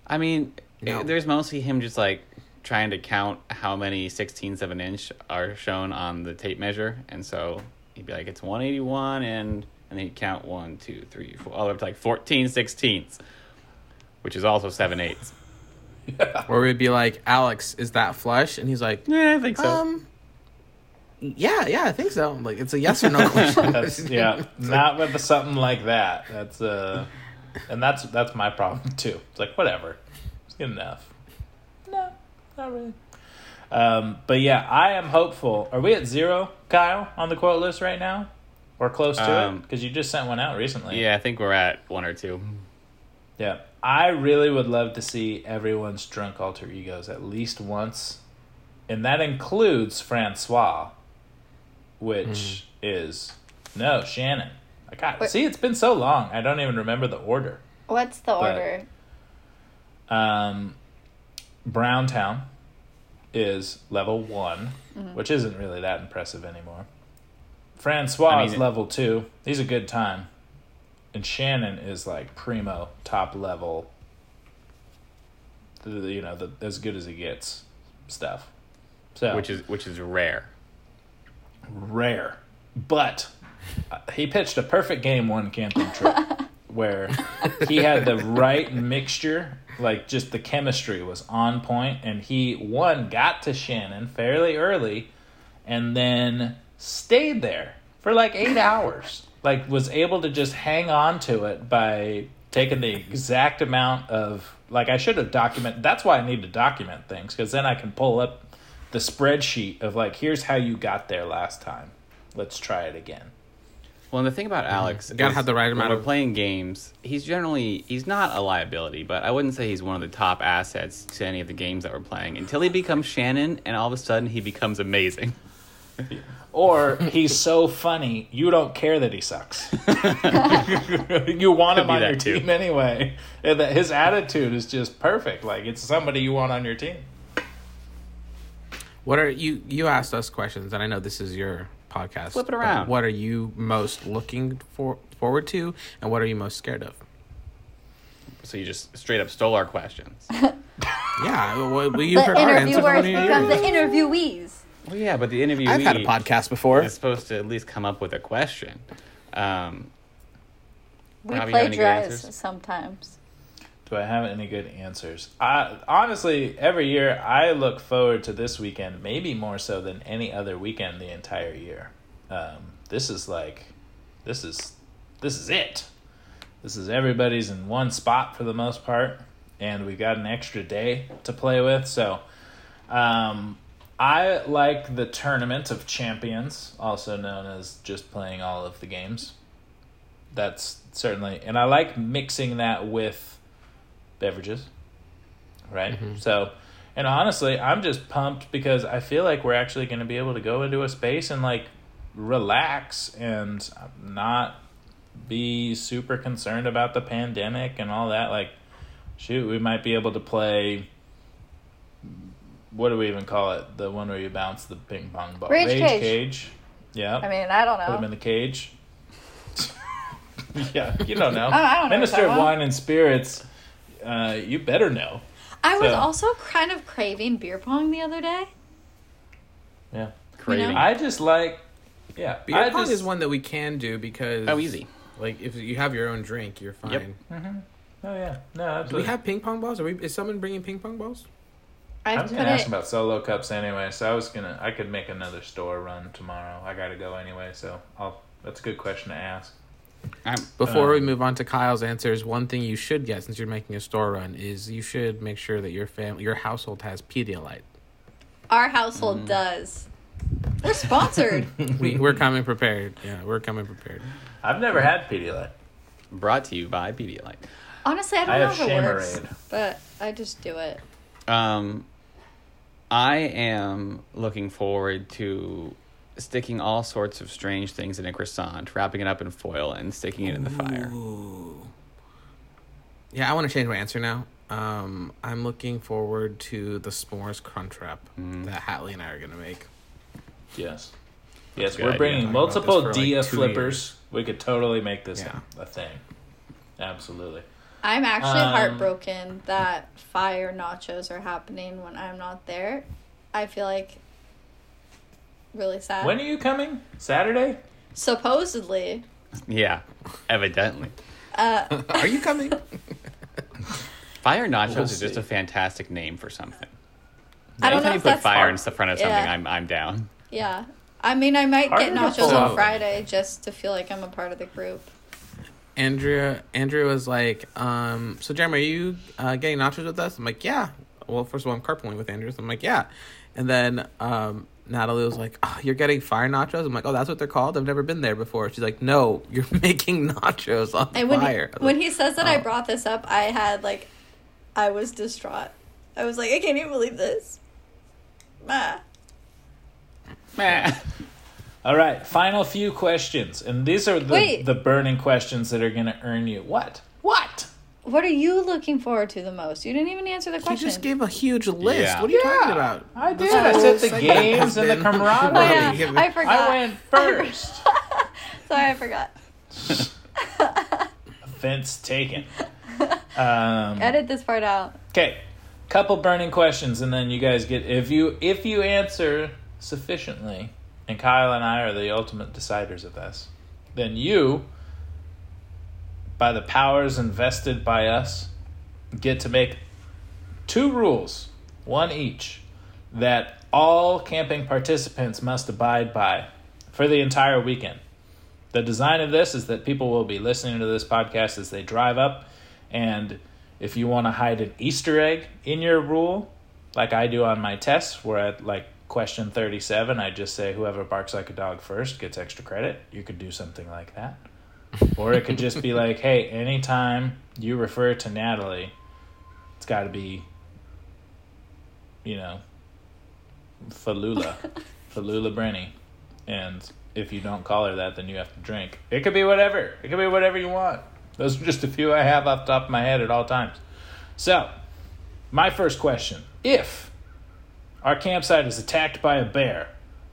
I mean, No. eh, there's mostly him just like trying to count how many 16ths of an inch are shown on the tape measure, and so he'd be like, "It's 181," and and then he'd count one, two, three, four, all the way up to like 14 16ths, which is also seven eighths. Where we'd be like, Alex, is that flush? And he's like, Yeah, I think so. um, yeah, yeah, I think so. Like, it's a yes or no question. That's yeah, not with something like that. That's uh, and that's that's my problem too. It's like whatever, it's good enough. No, not really. Um, but yeah, I am hopeful. Are we at zero, Kyle, on the quote list right now, or close to it? Um, Because you just sent one out recently. yeah, I think we're at one or two. Yeah, I really would love to see everyone's drunk alter egos at least once, and that includes Francois, which is no Shannon. I got Wait. see. It's been so long. I don't even remember the order. What's the But- order? Um, Browntown is level one, which isn't really that impressive anymore. Francois I is level two. He's a good time. And Shannon is like primo, top level. The, the- you know, the as good as it gets stuff. So which is which is rare. rare. But uh, he pitched a perfect game one camping trip where he had the right mixture, like just the chemistry was on point, and he one got to Shannon fairly early, and then stayed there for like eight hours. Like was able to just hang on to it by taking the exact amount of like I should have document. That's why I need to document things because then I can pull up the spreadsheet of like here's how you got there last time let's try it again. Well, and the thing about mm. Alex, You gotta have the right amount of- playing games. He's generally he's not a liability, but I wouldn't say he's one of the top assets to any of the games that we're playing until he becomes Shannon, and all of a sudden he becomes amazing. Or he's so funny, you don't care that he sucks. you want Could him be on your too. team anyway. And that his attitude is just perfect. Like it's somebody you want on your team. What are you? You asked us questions, and I know this is your podcast. Flip it around. What are you most looking for forward to, and what are you most scared of? So you just straight up stole our questions. Yeah, well, well, you The heard our answers. interviewers What are you- become the interviewees. well, yeah, but the interview I've had a podcast before. is supposed to at least come up with a question. Um, We Rob, you have any good plagiarize sometimes. Do I have any good answers? I honestly, every year I look forward to this weekend, maybe more so than any other weekend the entire year. Um, this is like, this is, this is it. This is everybody's in one spot for the most part, and we've got an extra day to play with. So, um, I like the tournament of champions, also known as just playing all of the games. That's certainly, and I like mixing that with beverages, right? Mm-hmm. So, and honestly, I'm just pumped because I feel like we're actually going to be able to go into a space and like relax and not be super concerned about the pandemic and all that. Like, shoot, we might be able to play. What do we even call it? The one where you bounce the ping pong ball. Rage cage. cage. Yeah. I mean, I don't know. Put them in the cage. yeah, you don't know. I don't know Minister what of that Wine and Spirits, uh, you better know. I was also kind of craving beer pong the other day. Yeah. craving. I just like, yeah. Beer I pong just, is one that we can do because Oh, easy. Like if you have your own drink, you're fine. Yep. Oh yeah, no, Do we have ping pong balls? Are we? Is someone bringing ping pong balls? I I'm gonna ask it. about solo cups anyway, so I was gonna, I could make another store run tomorrow. I gotta go anyway, so I'll. That's a good question to ask. I'm, Before we Um, move on to Kyle's answers, one thing you should get since you're making a store run is you should make sure that your family, your household has Pedialyte. Our Mm. household does. We're sponsored. We, we're coming prepared. Yeah, we're coming prepared. I've never had Pedialyte. brought to you by Pedialyte. Honestly, I don't I know have if it works, but I just do it. Um, I am looking forward to sticking all sorts of strange things in a croissant, wrapping it up in foil, and sticking it in the fire. Ooh. Yeah, I want to change my answer now. Um, I'm looking forward to the s'mores crunch wrap Mm. that Hatley and I are gonna make. Yes. Yes, we're idea. bringing Talking about this multiple for, like, Dia flippers. years. We could totally make this Yeah. a thing. Absolutely. I'm actually Um, heartbroken that fire nachos are happening when I'm not there. I feel like really sad. When are you coming? Saturday? Supposedly, Yeah, evidently. uh, Are you coming? Fire nachos We'll is just a fantastic name for something. I don't Anytime know you if put that's fire hard. in the front of something, Yeah. I'm I'm down. yeah. I mean, I might get nachos on. Friday just to feel like I'm a part of the group. Andrea Andrea was like, um, so Jeremy, are you uh, getting nachos with us? I'm like, yeah. Well, first of all, I'm carpooling with Andrea, so I'm like, yeah. And then um, Natalie was like, oh, you're getting fire nachos? I'm like, oh, that's what they're called? I've never been there before. She's like, no, you're making nachos on And when fire. he, when like, he says that I oh. brought this up, I had like, I was distraught. I was like, I can't even believe this. Ah. Meh. All right, final few questions. And these are the, Wait. the burning questions that are going to earn you. What? What? What are you looking forward to the most? You didn't even answer the question. You just gave a huge list. Yeah. What are you Yeah, talking about? I This did. I said the games and the camaraderie. Oh, yeah. I forgot. I went first. Sorry, I forgot. Offense taken. Um, Edit this part out. Okay, couple burning questions, and then you guys get if you if you answer sufficiently, and Kyle and I are the ultimate deciders of this, then you, by the powers invested by us, get to make two rules, one each, that all camping participants must abide by for the entire weekend. The design of this is that people will be listening to this podcast as they drive up, and if you want to hide an Easter egg in your rule, like I do on my tests, where at like question 37, I just say whoever barks like a dog first gets extra credit. You could do something like that. Or it could just be like, hey, anytime you refer to Natalie, it's got to be, you know, Falula, Falula Brenny. And if you don't call her that, then you have to drink. It could be whatever. It could be whatever you want. Those are just a few I have off the top of my head at all times. So, my first question if our campsite is attacked by a bear,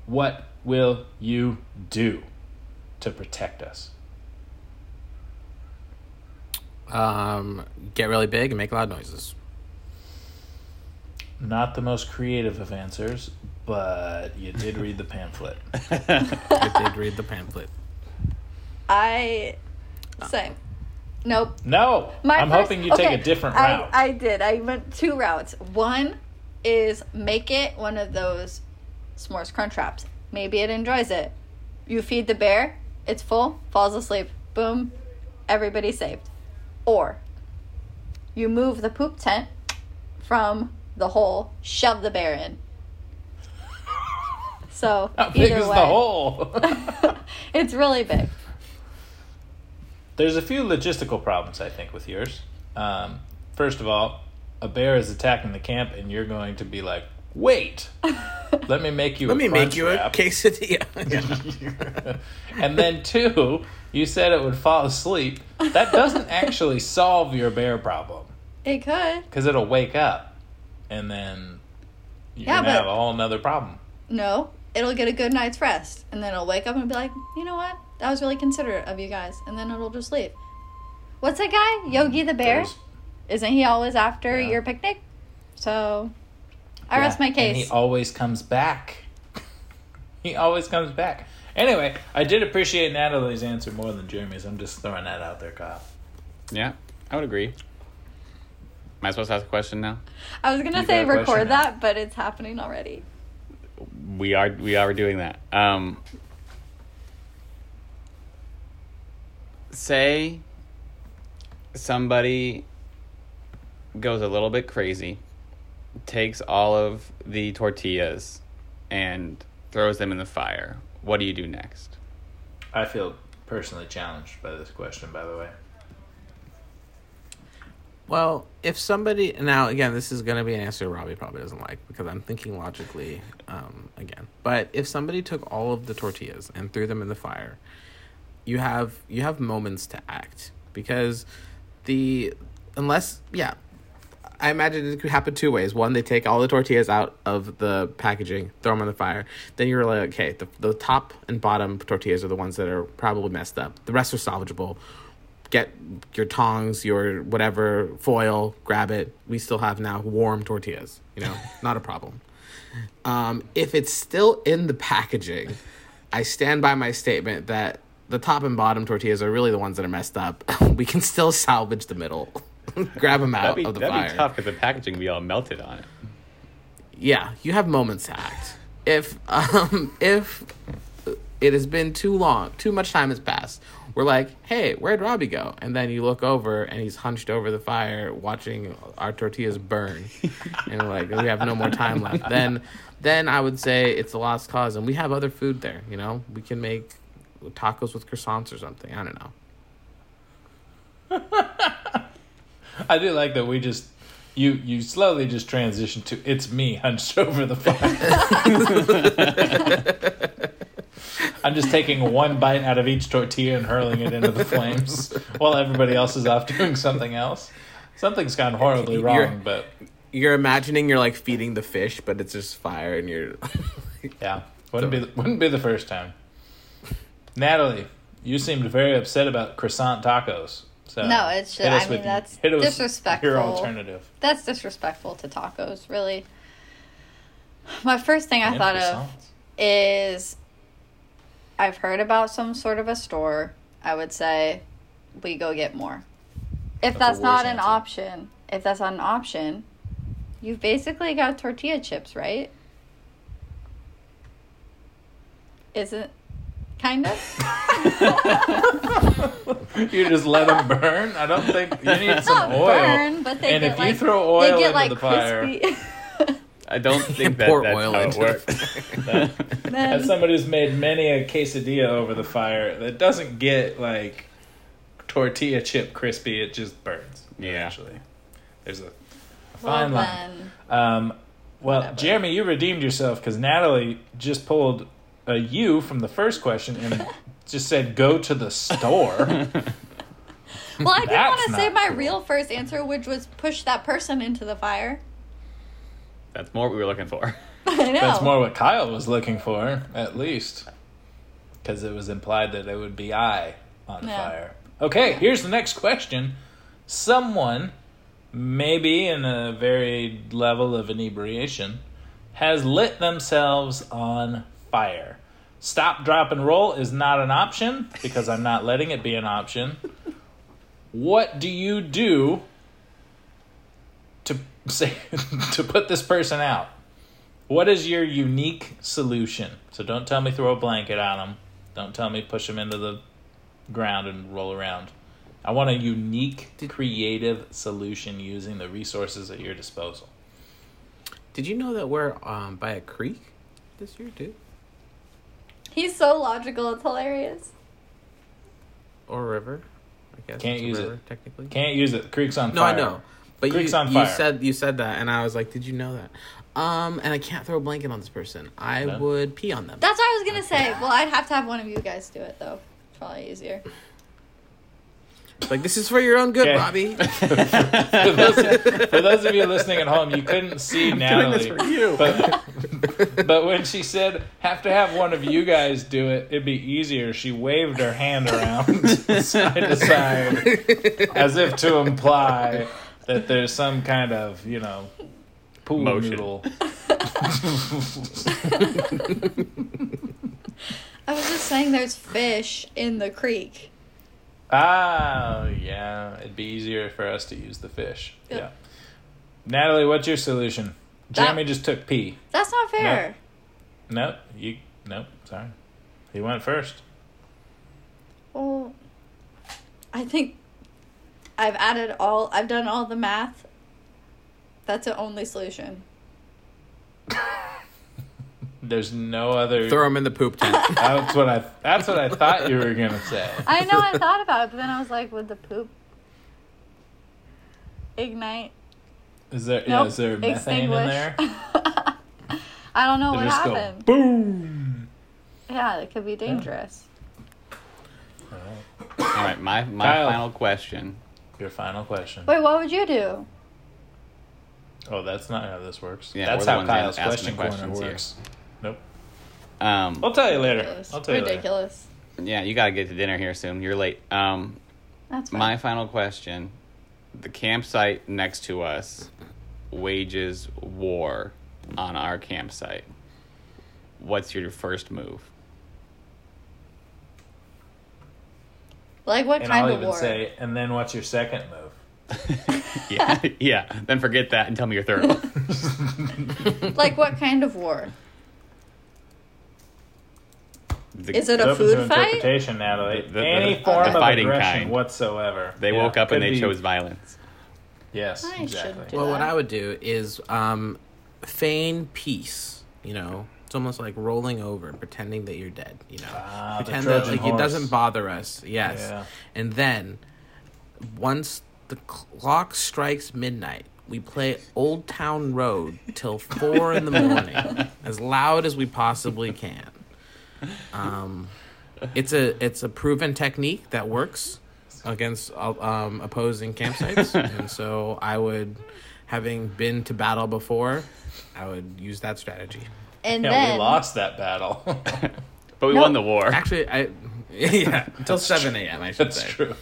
what will you do to protect us? Um, get really big and make loud noises. Not the most creative of answers, but you did read the pamphlet. I did read the pamphlet. I same. Nope. No, My I'm first- hoping you take a different I, route. I did. I went two routes. One is make it one of those s'mores crunch wraps. Maybe it enjoys it. You feed the bear, it's full, falls asleep. Boom, everybody saved. Or you move the poop tent from the hole, shove the bear in. So How big is way, the hole? it's really big. There's a few logistical problems, I think, with yours. Um, first of all, a bear is attacking the camp, and you're going to be like, "Wait, let me make you Let a me make you wrap." a quesadilla. and then two, you said it would fall asleep. That doesn't actually solve your bear problem It could. because it'll wake up, and then you're Yeah, gonna but- have a whole nother problem. No, it'll get a good night's rest, and then it'll wake up and be like, you know what? That was really considerate of you guys, and then it'll just leave. What's that guy, Yogi the Bear? There's- Isn't he always after Yeah. your picnic? So, I Yeah, rest my And case. he always comes back. he always comes back. Anyway, I did appreciate Natalie's answer more than Jeremy's. I'm just throwing that out there, Kyle. Yeah, I would agree. Am I supposed to ask a question now? I was gonna You say got a question record now. that, but it's happening already. We are we are doing that. Um, say somebody goes a little bit crazy, takes all of the tortillas and throws them in the fire. What do you do next? I feel personally challenged by this question, by the way. Well, if somebody now again, this is gonna be an answer Robbie probably doesn't like because I'm thinking logically um, again. But if somebody took all of the tortillas and threw them in the fire, you have you have moments to act because the unless yeah, I imagine it could happen two ways. One, they take all the tortillas out of the packaging, throw them on the fire. Then you're like, okay, the, the top and bottom tortillas are the ones that are probably messed up. The rest are salvageable. Get your tongs, your whatever foil, grab it. We still have now warm tortillas. You know, not a problem. Um, if it's still in the packaging, I stand by my statement that the top and bottom tortillas are really the ones that are messed up. we can still salvage the middle. Grab them out That'd be, of the that'd fire. be tough because the packaging would be all melted on it. Yeah, you have moments hacked. If um if it has been too long, too much time has passed, we're like, hey, where'd Robbie go? And then you look over and he's hunched over the fire watching our tortillas burn. and we're like, we have no more time left. Then then I would say it's a lost cause and we have other food there, you know? We can make tacos with croissants or something. I don't know. I do like that we just you you slowly just transition to it's me hunched over the fire. I'm just taking one bite out of each tortilla and hurling it into the flames while everybody else is off doing something else. Something's gone horribly wrong, You're- but You're imagining you're like feeding the fish, but it's just fire and you're yeah, wouldn't be wouldn't be the first time. Natalie, you seemed very upset about croissant tacos. So No, it's just- I mean, that's hit us with disrespectful. Your alternative. That's disrespectful to tacos, really. My first thing I And thought of is I've heard about some sort of a store. I would say we go get more. If That's that's, not an answer. option, if that's not an option, you've basically got tortilla chips, right? Is it? Kind of. You just let them burn. I don't think you need some not oil. burn, but they and get if like you throw oil they into get like the fire, crispy. I don't think that Pour that's oil how it into the works. As somebody who's made many a quesadilla over the fire, that doesn't get like tortilla chip crispy. It just burns. Yeah. Actually, there's a well, fine line. then, Um, well, Whatever. Jeremy, you redeemed yourself because Natalie just pulled a U from the first question and just said, "Go to the store." well, I did That's want to say my cool. real first answer, which was push that person into the fire. That's more what we were looking for. I know. That's more what Kyle was looking for, at least, because it was implied that it would be I on Yeah. fire. Okay, here's the next question. Someone, maybe in a very level of inebriation, has lit themselves on fire. Stop, drop, and roll is not an option because I'm not letting it be an option. What do you do to say to put this person out? What is your unique solution? So don't tell me throw a blanket on them. Don't tell me push them into the ground and roll around. I want a unique, creative solution using the resources at your disposal. Did you know that we're um, by a creek this year, too? He's so logical. It's hilarious. Or a river? I guess Can't it's a use it. technically. Can't use it. Creek's on no, fire. I know. But Creek's you, on you said you said that, and I was like, "Did you know that?" Um, and I can't throw a blanket on this person. I No. would pee on them. That's what I was gonna say. Well, I'd have to have one of you guys do it though. It's probably easier. Like this is for your own good, Okay. Robbie. for, those, for those of you listening at home, you couldn't see Natalie, but but when she said have to have one of you guys do it, it'd be easier. She waved her hand around side to side, as if to imply that there's some kind of you know pool Motion. noodle. I was just saying there's fish in the creek. Ah, yeah, it'd be easier for us to use the fish. Yep. Yeah, Natalie, what's your solution? That- Jeremy just took pee. That's not fair. Nope, you nope. Sorry, he went first. Well, I think I've added all. I've done all the math. That's the only solution. There's no other. Throw them in the poop tent. That's what I. That's what I thought you were gonna say. I know I thought about it, but then I was like, would the poop ignite? Is there? Yeah, is there methane in there? I don't know They what just go happened. boom. Yeah, it could be dangerous. All right, my my Kyle. final question. Your final question. Wait, what would you do? Oh, that's not how this works. Yeah, that's how Kyle's question the corner questions here. Works. Nope. Um, I'll tell you later. Ridiculous. I'll tell you later. Ridiculous. yeah, you gotta get to dinner here soon. You're late. Um, That's fine. my final question: The campsite next to us wages war on our campsite. What's your first move? like what And kind I'll of even war? say, and then what's your second move? yeah, yeah. Then forget that and tell me your third one. like what kind of war? The- Is it a open to food fight? interpretation, Natalie. The- the- the- Any the form of fighting aggression kind. whatsoever. They Yeah, woke up and they be- chose violence. Yes, I exactly. do well, what. I would do is um, feign peace. You know, it's almost like rolling over, pretending that you're dead. You know, Ah, pretend that like it doesn't bother us. Yes, Yeah. and then once the clock strikes midnight, we play Old Town Road till four in the morning, as loud as we possibly can. Um, it's a it's a proven technique that works against uh, um, opposing campsites, and so I would, having been to battle before, I would use that strategy. And Yeah, then we lost that battle. But we No. won the war. Actually, I yeah until seven a.m. I should That's say. true.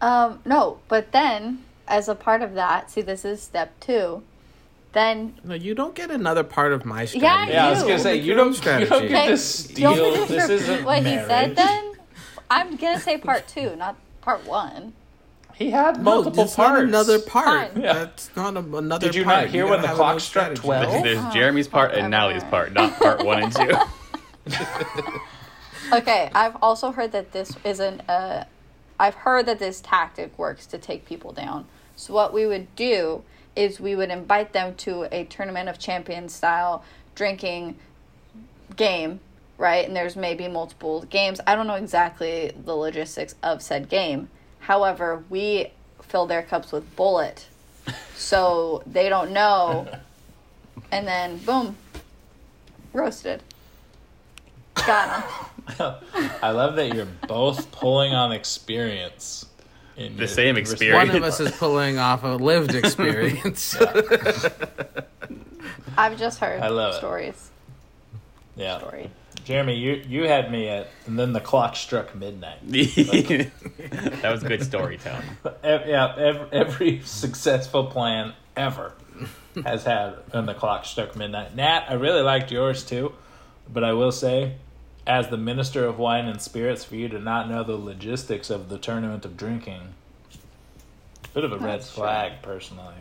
Um, no, but then as a part of that, see, this is step two. Then No, you don't get another part of my strategy. Yeah, I was gonna say you don't. You don't get to steal. want me to This isn't what marriage. he said. Then I'm gonna say part two, not part one. He had No, multiple it's not parts. another part. Fine. Yeah. That's not a, another. Did you part. not hear gotta when the clock struck strategy. 12? There's Oh, Jeremy's part and whatever. Natalie's part, not part one and two. Okay, I've also heard that this isn't a. I've heard that this tactic works to take people down. So what we would do is we would invite them to a tournament of champions style drinking game, right? And there's maybe multiple games. I don't know exactly the logistics of said game. However, we fill their cups with Bulleit. So they don't know. And then boom. Roasted. Got him. I love that you're both pulling on experience. In The same experience. One of us is pulling off a lived experience. I've just heard I love it. stories. Yeah, Story. Jeremy, you you had me at, and then the clock struck midnight. that was good storytelling. Ev- yeah, every, every successful plan ever has had and the clock struck midnight. Nat, I really liked yours too, but I will say, as the minister of wine and spirits, for you to not know the logistics of the tournament of drinking, bit of a red That's true. flag, personally.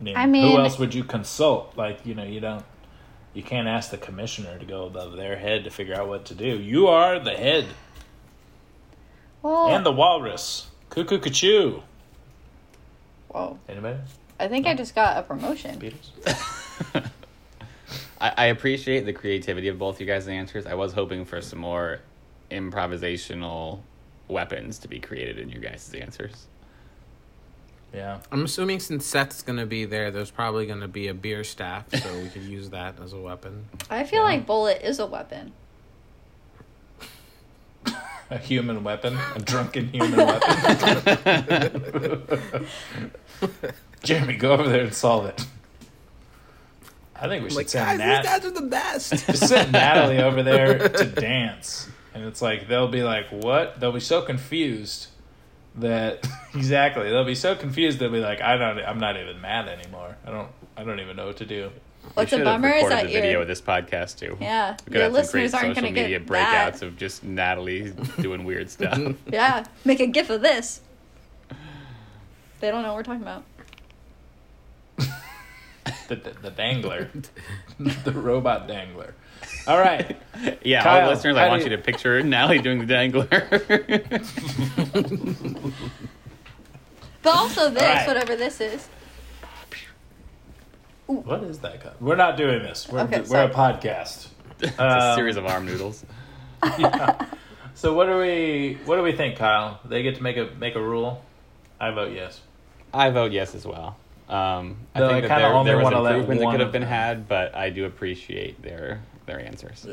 I mean, I mean- who else would you consult? Like, you know, you don't. You can't ask the commissioner to go above their head to figure out what to do. You are the head Well, and the walrus. Cuckoo, cuckoo. whoa. Anybody? I think I just got a promotion. Peters? I, I appreciate the creativity of both you guys' answers. I was hoping for some more improvisational weapons to be created in your guys' answers. Yeah. I'm assuming since Seth's gonna be there, there's probably gonna be a beer staff, so we could use that as a weapon. I feel like Bulleit is a weapon. A human weapon, a drunken human weapon. Jeremy, go over there and solve it. I think we should like, send Nat. are the best. Just send Natalie over there to dance, and it's like they'll be like, "What?" They'll be so confused that exactly they'll be so confused they'll be like, "I don't. I'm not even mad anymore. I don't. I don't even know what to do." What's we a should have bummer is recorded that the video your of this podcast too. yeah We could your have some great listeners aren't social going to media get breakouts that. of just Natalie doing weird stuff. Yeah, make a gif of this. They don't know what we're talking about. The the, the dangler, the robot dangler. All right. yeah, all Kyle, the listeners, I want you you- to picture Natalie doing the dangler. But also this, Alright. whatever this is. What is that? Called? We're not doing this. We're Okay, we're a podcast. it's a Um, series of arm noodles. Yeah. So what do we what do we think, Kyle? They get to make a make a rule. I vote yes. I vote yes as well. Um, I Though I think that there, only there was wanna improvement that could have been had, but I do appreciate their their answers.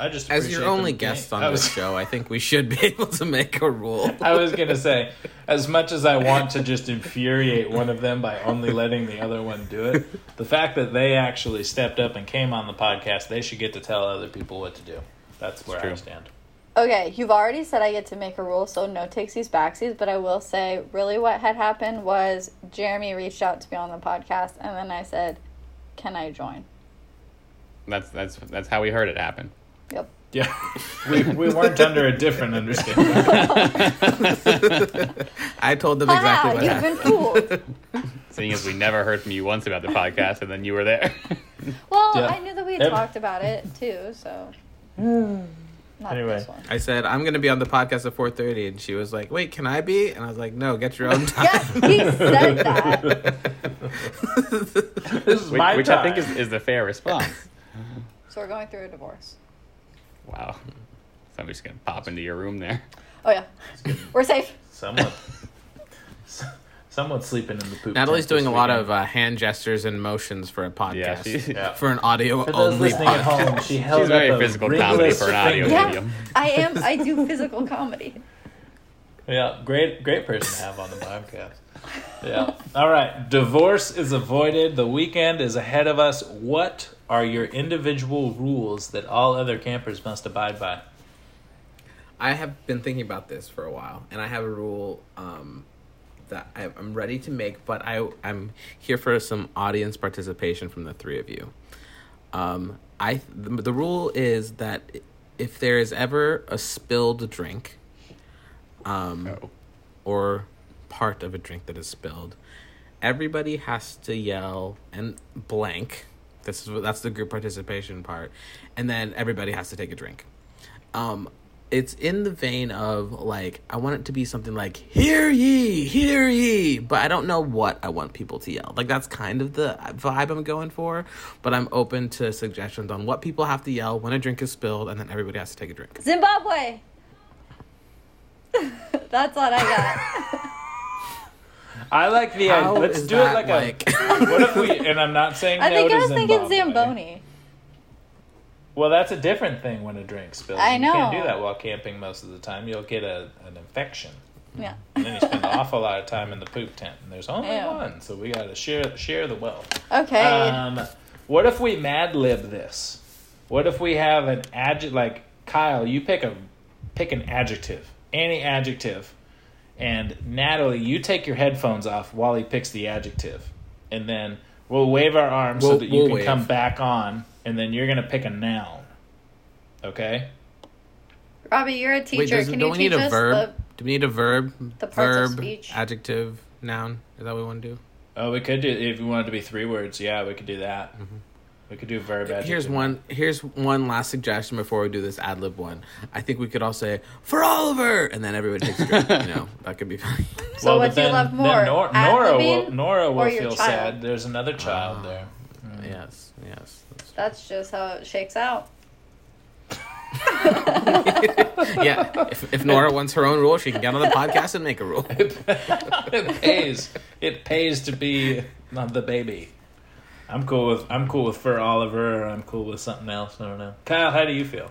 I just As your only them guest being- on I this show, I think we should be able to make a rule. I was gonna say, as much as I want to just infuriate one of them by only letting the other one do it, the fact that they actually stepped up and came on the podcast, they should get to tell other people what to do. That's where I stand. Okay, you've already said I get to make a rule, so no takesies backsies. But I will say, really, what had happened was Jeremy reached out to me on the podcast, and then I said, "Can I join?" That's that's that's how we heard it happen. Yep. Yeah, we, we weren't under a different understanding. I told them exactly Haha, what you've happened. been fooled. Seeing as we never heard from you once about the podcast, and then you were there. Well, Yeah. I knew that we had Ev- talked about it too, so. Hmm. Not Anyway. this one. I said I'm gonna be on the podcast at 4:30, and she was like, "Wait, can I be?" And I was like, "No, get your own time." Yes, he said that. This is which my which time. I think is, is the fair response. So we're going through a divorce. Wow. Somebody's gonna pop into your room there. Oh yeah, we're safe. someone. Someone's sleeping in the poop. Natalie's tent doing a lot weekend. of uh, hand gestures and motions for a Yeah, podcast. she, Yeah. For an audio For those only listening at home, she held she's very up a physical comedy for an audio finger. Yeah, medium. I am. I do physical comedy. Yeah, great, great person to have on the podcast. Yeah. All right. Divorce is avoided. The weekend is ahead of us. What are your individual rules that all other campers must abide by? I have been thinking about this for a while, and I have a rule um, that I, I'm ready to make, but I I'm here for some audience participation from the three of you. Um, I the, the rule is that if there is ever a spilled drink, um, Oh. or part of a drink that is spilled, everybody has to yell and blank. This is that's the group participation part, and then everybody has to take a drink. Um, it's in the vein of like I want it to be something like "Hear ye, hear ye," but I don't know what I want people to yell. Like that's kind of the vibe I'm going for, but I'm open to suggestions on what people have to yell when a drink is spilled, and then everybody has to take a drink. Zimbabwe. That's what I got. I like the How idea. Let's is do it like, like- a. What if we? And I'm not saying I no think to I was thinking Zamboni. Well, that's a different thing when a drink spills. I know. You can't do that while camping most of the time. You'll get a, an infection. Yeah. And then you spend an awful lot of time in the poop tent. And there's only Ew. one, so we got to share share the wealth. Okay. Um, what if we Mad Lib this? What if we have an adjective like Kyle? You pick a pick an adjective, any adjective, and Natalie, you take your headphones off while he picks the adjective, and then we'll wave our arms so We'll- that you we'll can wave. come back on, and then you're gonna pick a noun. Okay. Robbie, you're a teacher. Wait, does, Can do you we teach need a us verb? Do we need a verb? the parts of verb, speech? adjective, noun. Is that what we want to do? Oh, we could do if you wanted to be three words. Yeah, we could do that. We could do verb. Adjective. Mm-hmm. Here's one. Here's one last suggestion before we do this ad lib one. I think we could all say for Oliver, and then everybody takes a drink. you know, that could be funny. So what but do you then- love more, Nor- ad Nora will, libbing Nora will feel child? sad. There's another child Ah. there. yes, yes. That's- That's just how it shakes out. yeah. If, if Nora wants her own rule, she can get on the podcast and make a rule. it pays. It pays to be not the baby. I'm cool with I'm cool with Fur Oliver. Or I'm cool with something else. I don't know. Kyle, how do you feel?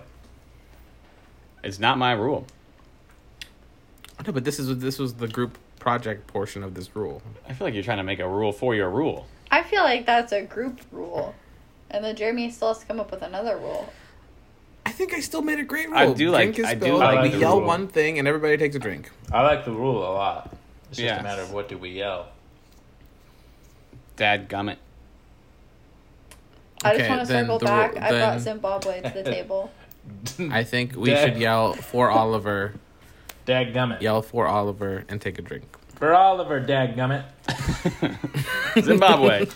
It's not my rule. No, but this is this was the group project portion of this rule. I feel like you're trying to make a rule for your rule. I feel like that's a group rule. And then Jeremy still has to come up with another rule. I think I still made a great rule. I do like- Drink is I do like we the yell rule. one thing and everybody takes a drink. I like the rule a lot. It's just Yeah. a matter of what do we yell. Dad gummit. I just want to circle the back. ru- I brought Zimbabwe to the table. I think we Dad- should yell for Oliver, Dad gummit. yell for Oliver, and take a drink. For Oliver, dadgummit. Zimbabwe.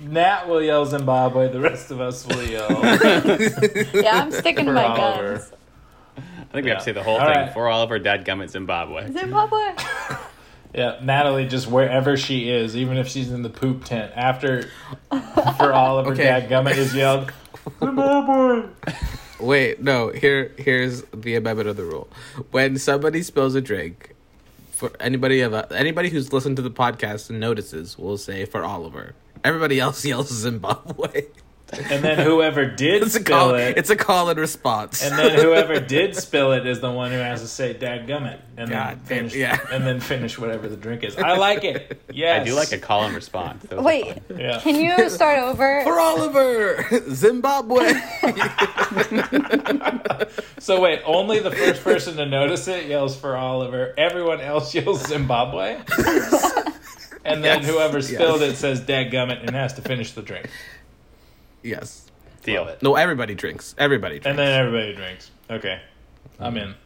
Nat will yell Zimbabwe. The rest of us will yell. Yeah, I'm sticking to my Oliver. guns. I think we have to say the whole All thing. right. For Oliver, Dad gummit, Zimbabwe. Zimbabwe. Yeah, Natalie, just wherever she is, even if she's in the poop tent, after for Oliver, Okay. dadgummit is yelled Zimbabwe. Wait, no. Here, here's the amendment of the rule. When somebody spills a drink, for anybody of anybody who's listened to the podcast and notices, will say for Oliver. Everybody else yells Zimbabwe. And then whoever did It's a spill call. it, It's a call and response. and then whoever did spill it is the one who has to say "dadgummit" and then God damn- finish, yeah. and then finish whatever the drink is. I like it. Yes, I do like a call and response. Those Wait. Yeah. can you start over? for Oliver, Zimbabwe. So wait, only the first person to notice it yells for Oliver. Everyone else yells Zimbabwe. And then Yes, whoever spilled yes. it says "dadgummit" and has to finish the drink. Yes. Deal. Love it. No, everybody drinks. Everybody drinks. And then everybody drinks. Okay, I'm in.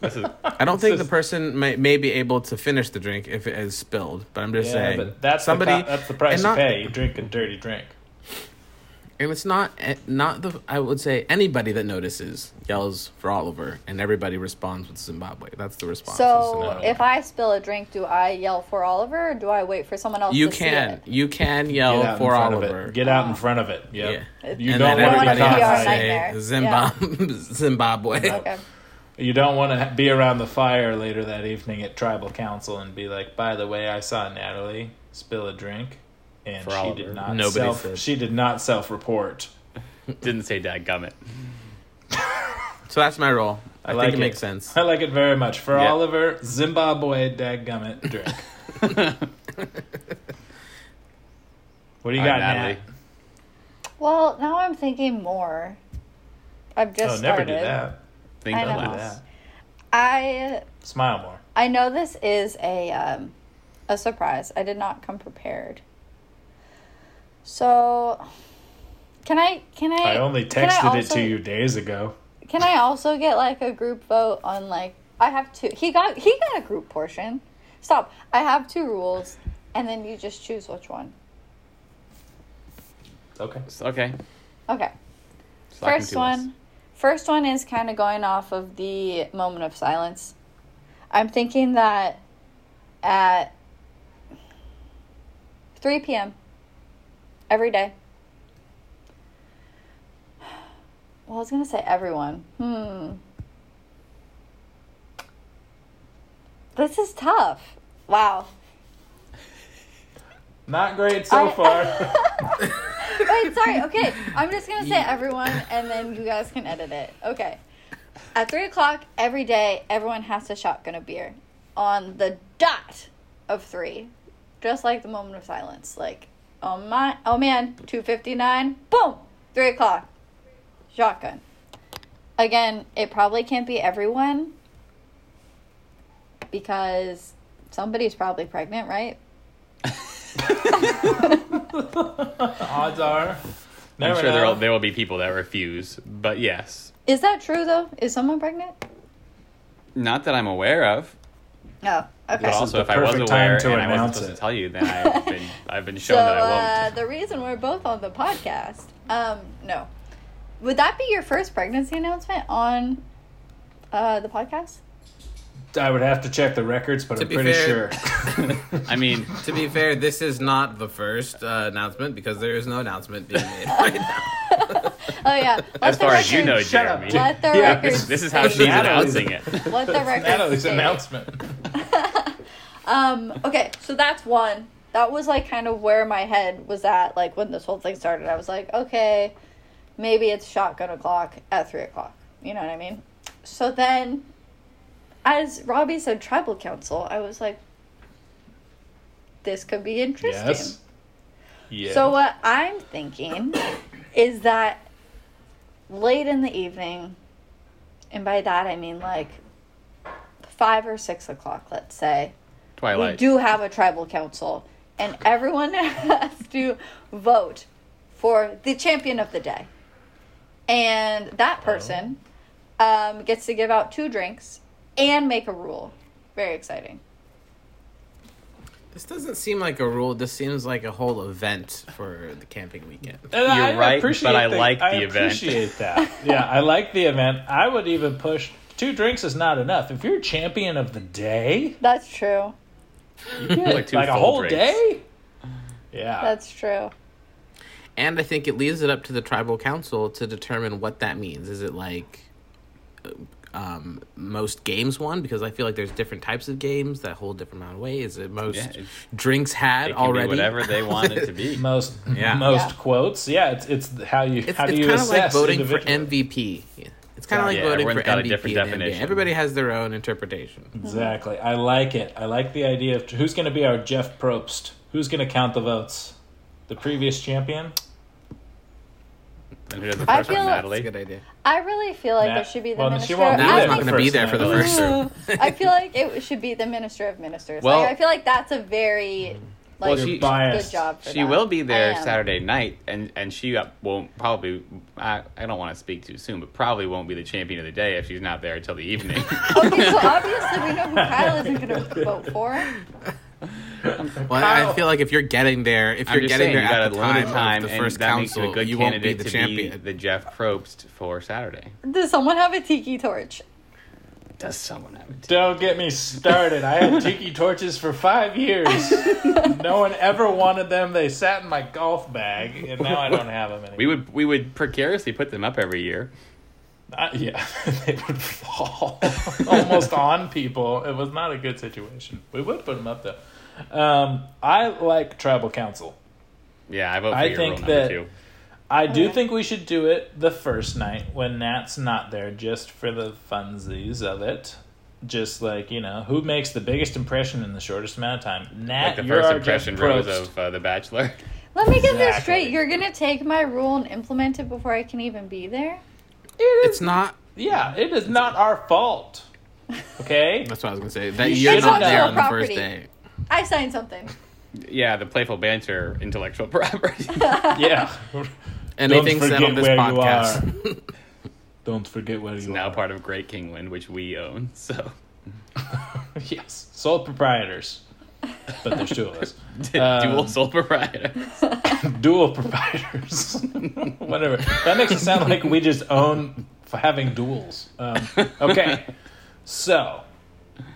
This is I don't think the person may, may be able to finish the drink if it is spilled, but I'm just Yeah, saying but that's somebody the co- that's the price and you not- pay. You drink a dirty drink. And it's not eh, not the I would say anybody that notices yells for Oliver and everybody responds with Zimbabwe. That's the response. So if I spill a drink, do I yell for Oliver or do I wait for someone else you to can see you can yell out in for front of Oliver. it. Get out in front of it. Yep. Yeah. You and don't then want to be want a has PR to say nightmare. Zimbabwe. Zimbabwe. Okay. You don't want to be around the fire later that evening at tribal council and be like, "By the way, I saw Natalie spill a drink, and For she Oliver. did not Nobody self said. she did not self report." didn't say Dad gummit. So that's my role. I, like think it, makes sense. I like it very much. For Yeah. Oliver, Zimbabwe dad gummit drink. what do you All got, right, Natalie. Nat? Well, now I'm thinking more. I've just oh, never started. do that. Think I out know. Do loud. that. I Smile more. I know this is a um, a surprise. I did not come prepared. So, can I can I? I only can I texted it to you days ago. Can I also get like a group vote on like I have two. He got he got a group portion. Stop. I have two rules, and then you just choose which one. Okay. Okay. Okay. Slacking First to us. one. First one is kind of going off of the moment of silence. I'm thinking that at 3 p.m. every day. Well, I was going to say everyone. Hmm. This is tough. Wow. Not great so I- far. Wait, sorry. Okay, I'm just gonna say everyone, and then you guys can edit it. Okay. At three o'clock every day, everyone has to shotgun a beer on the dot of three, just like the moment of silence. Like, oh my, oh man, two fifty nine, boom, three o'clock, shotgun. Again, it probably can't be everyone because somebody's probably pregnant, right? Odds are. I'm sure there will, there will be people that refuse, but yes. Is that true though? Is someone pregnant? Not that I'm aware of. Oh, okay. But is also, the if I was perfect time aware to and I wasn't supposed it. to tell you, then I've been I've been shown so that I uh, won't. the reason we're both on the podcast, um, no, would that be your first pregnancy announcement on uh, the podcast? I would have to check the records, but To I'm pretty fair- sure. I mean, To be fair, this is not the first uh, announcement because there is no announcement being made right now. Oh yeah, let as the far as you record- know, Shut up, Jeremy, let the Yeah, record. this, this is how she's Natalie's- announcing it. Let the record. Natalie's state. announcement. Um. Okay, so that's one. That was like kind of where my head was at, like when this whole thing started. I was like, okay, maybe it's shotgun o'clock at three o'clock. You know what I mean? So then, as Robbie said, tribal council. I was like, this could be interesting. Yes. Yeah. So what I'm thinking is that late in the evening, and by that I mean like five or six o'clock, let's say, Twilight. we do have a tribal council, and everyone has to vote for the champion of the day, and that person um, gets to give out two drinks and make a rule. Very exciting. This doesn't seem like a rule. This seems like a whole event for the camping weekend. And You're I right, appreciate but I the- like I the event. I appreciate that. yeah, I like the event. I would even push two drinks is not enough. If you're champion of the day, That's true. you get Like like a whole drinks. day. Yeah, That's true. And I think it leaves it up to the tribal council to determine what that means. Is it like um, most games won? Because I feel like there's different types of games that hold different amount of weight. Is it most Yeah, drinks had It can already? be whatever they want it to be. most Yeah. most Yeah. quotes. Yeah, it's it's how you It's, how do it's you kind of like assess voting for. MVP. Yeah. It's kind of like Yeah, voting for got a MVP. different in NBA. definition. Everybody has their own interpretation. Exactly. I like it. I like the idea of who's going to be our Jeff Probst. Who's going to count the votes? The previous champion. And who does the I first one, feel- That's a Natalie? good idea. I really feel like Nat- there should be the well, she minister. won't of be there not going to be there for the first. Ooh, I feel like it should be the minister of ministers. Well- like I feel like that's a very like Well, good she- biased. job for She that. will be there Saturday night, and and she uh, won't probably. I, I don't want to speak too soon, but probably won't be the champion of the day if she's not there until the evening. Okay, so obviously we know who Kyle isn't going to vote for. Well, I feel like if you're getting there, if you're getting saying, there you at the time, time, of the first that makes you council, you won't be the to champion. be the Jeff Probst for Saturday. Does someone have a tiki torch? Does someone have a it? Don't get me started. I had tiki torches for five years. no one ever wanted them. They sat in my golf bag, and now I don't have them anymore. We would we would precariously put them up every year. Uh, yeah, they would fall almost on people. It was not a good situation. We would put them up though. Um, I like tribal council. Yeah, I vote for I your think rule number that- two. I do Okay. think we should do it the first night when Nat's not there, just for the funsies of it. Just like you know, who makes the biggest impression in the shortest amount of time? Nat, Like the you're first our impression Jeff rose of uh, The Bachelor. Let me get this straight. You're going to take my rule and implement it before I can even be there? It's not. Yeah, it is not our fault. Okay. That's what I was gonna say. That You you're should not have there done on the first day. I signed something. Yeah, the playful banter, intellectual property. Yeah. Anything said on this podcast. Don't forget where it's you now are. part of Great Kingland, which we own. So yes, sole proprietors. but there's two of us. Dual Um, sole proprietor. dual proprietors. Whatever. That makes it sound like we just own f- having duels. Um, okay, so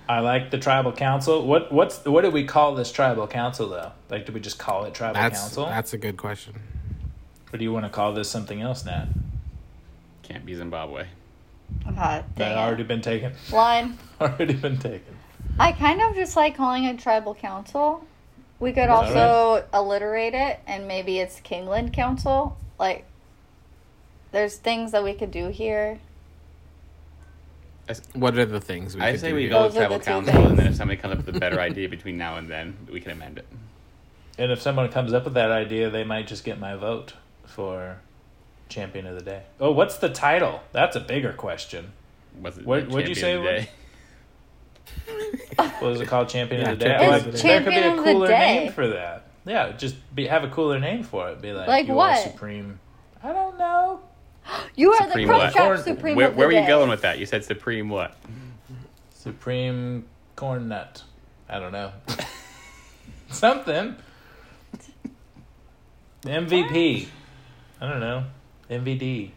I like the tribal council. What what's what do we call this tribal council though? Like, do we just call it tribal That's council, that's a good question. or do you want to call this something else, Nat? Can't be Zimbabwe. Ah, That dang it. already been taken. Line. Already been taken. I kind of just like calling it tribal council. We could That's also alliterate it and maybe it's Kingland Council. Like, there's things that we could do here. What are the things we I could say do we go with Those tribal council, things. and then if somebody comes up with a better idea between now and then, we can amend it. And if someone comes up with that idea, they might just get my vote for champion of the day. Oh, what's the title? That's a bigger question. Was it What- what'd you say of the it? What is it called? Champion Yeah, of the day. Oh, of like, Day. there could be a cooler name for that. Yeah, just be, have a cooler name for it. Be like, Like you what? are supreme. I don't know. You are Supreme the what? Crunchwrap Supreme Where, of the where were you day. going with that? You said supreme what? Supreme corn nut. I don't know. Something. MVP. I don't know. MVD.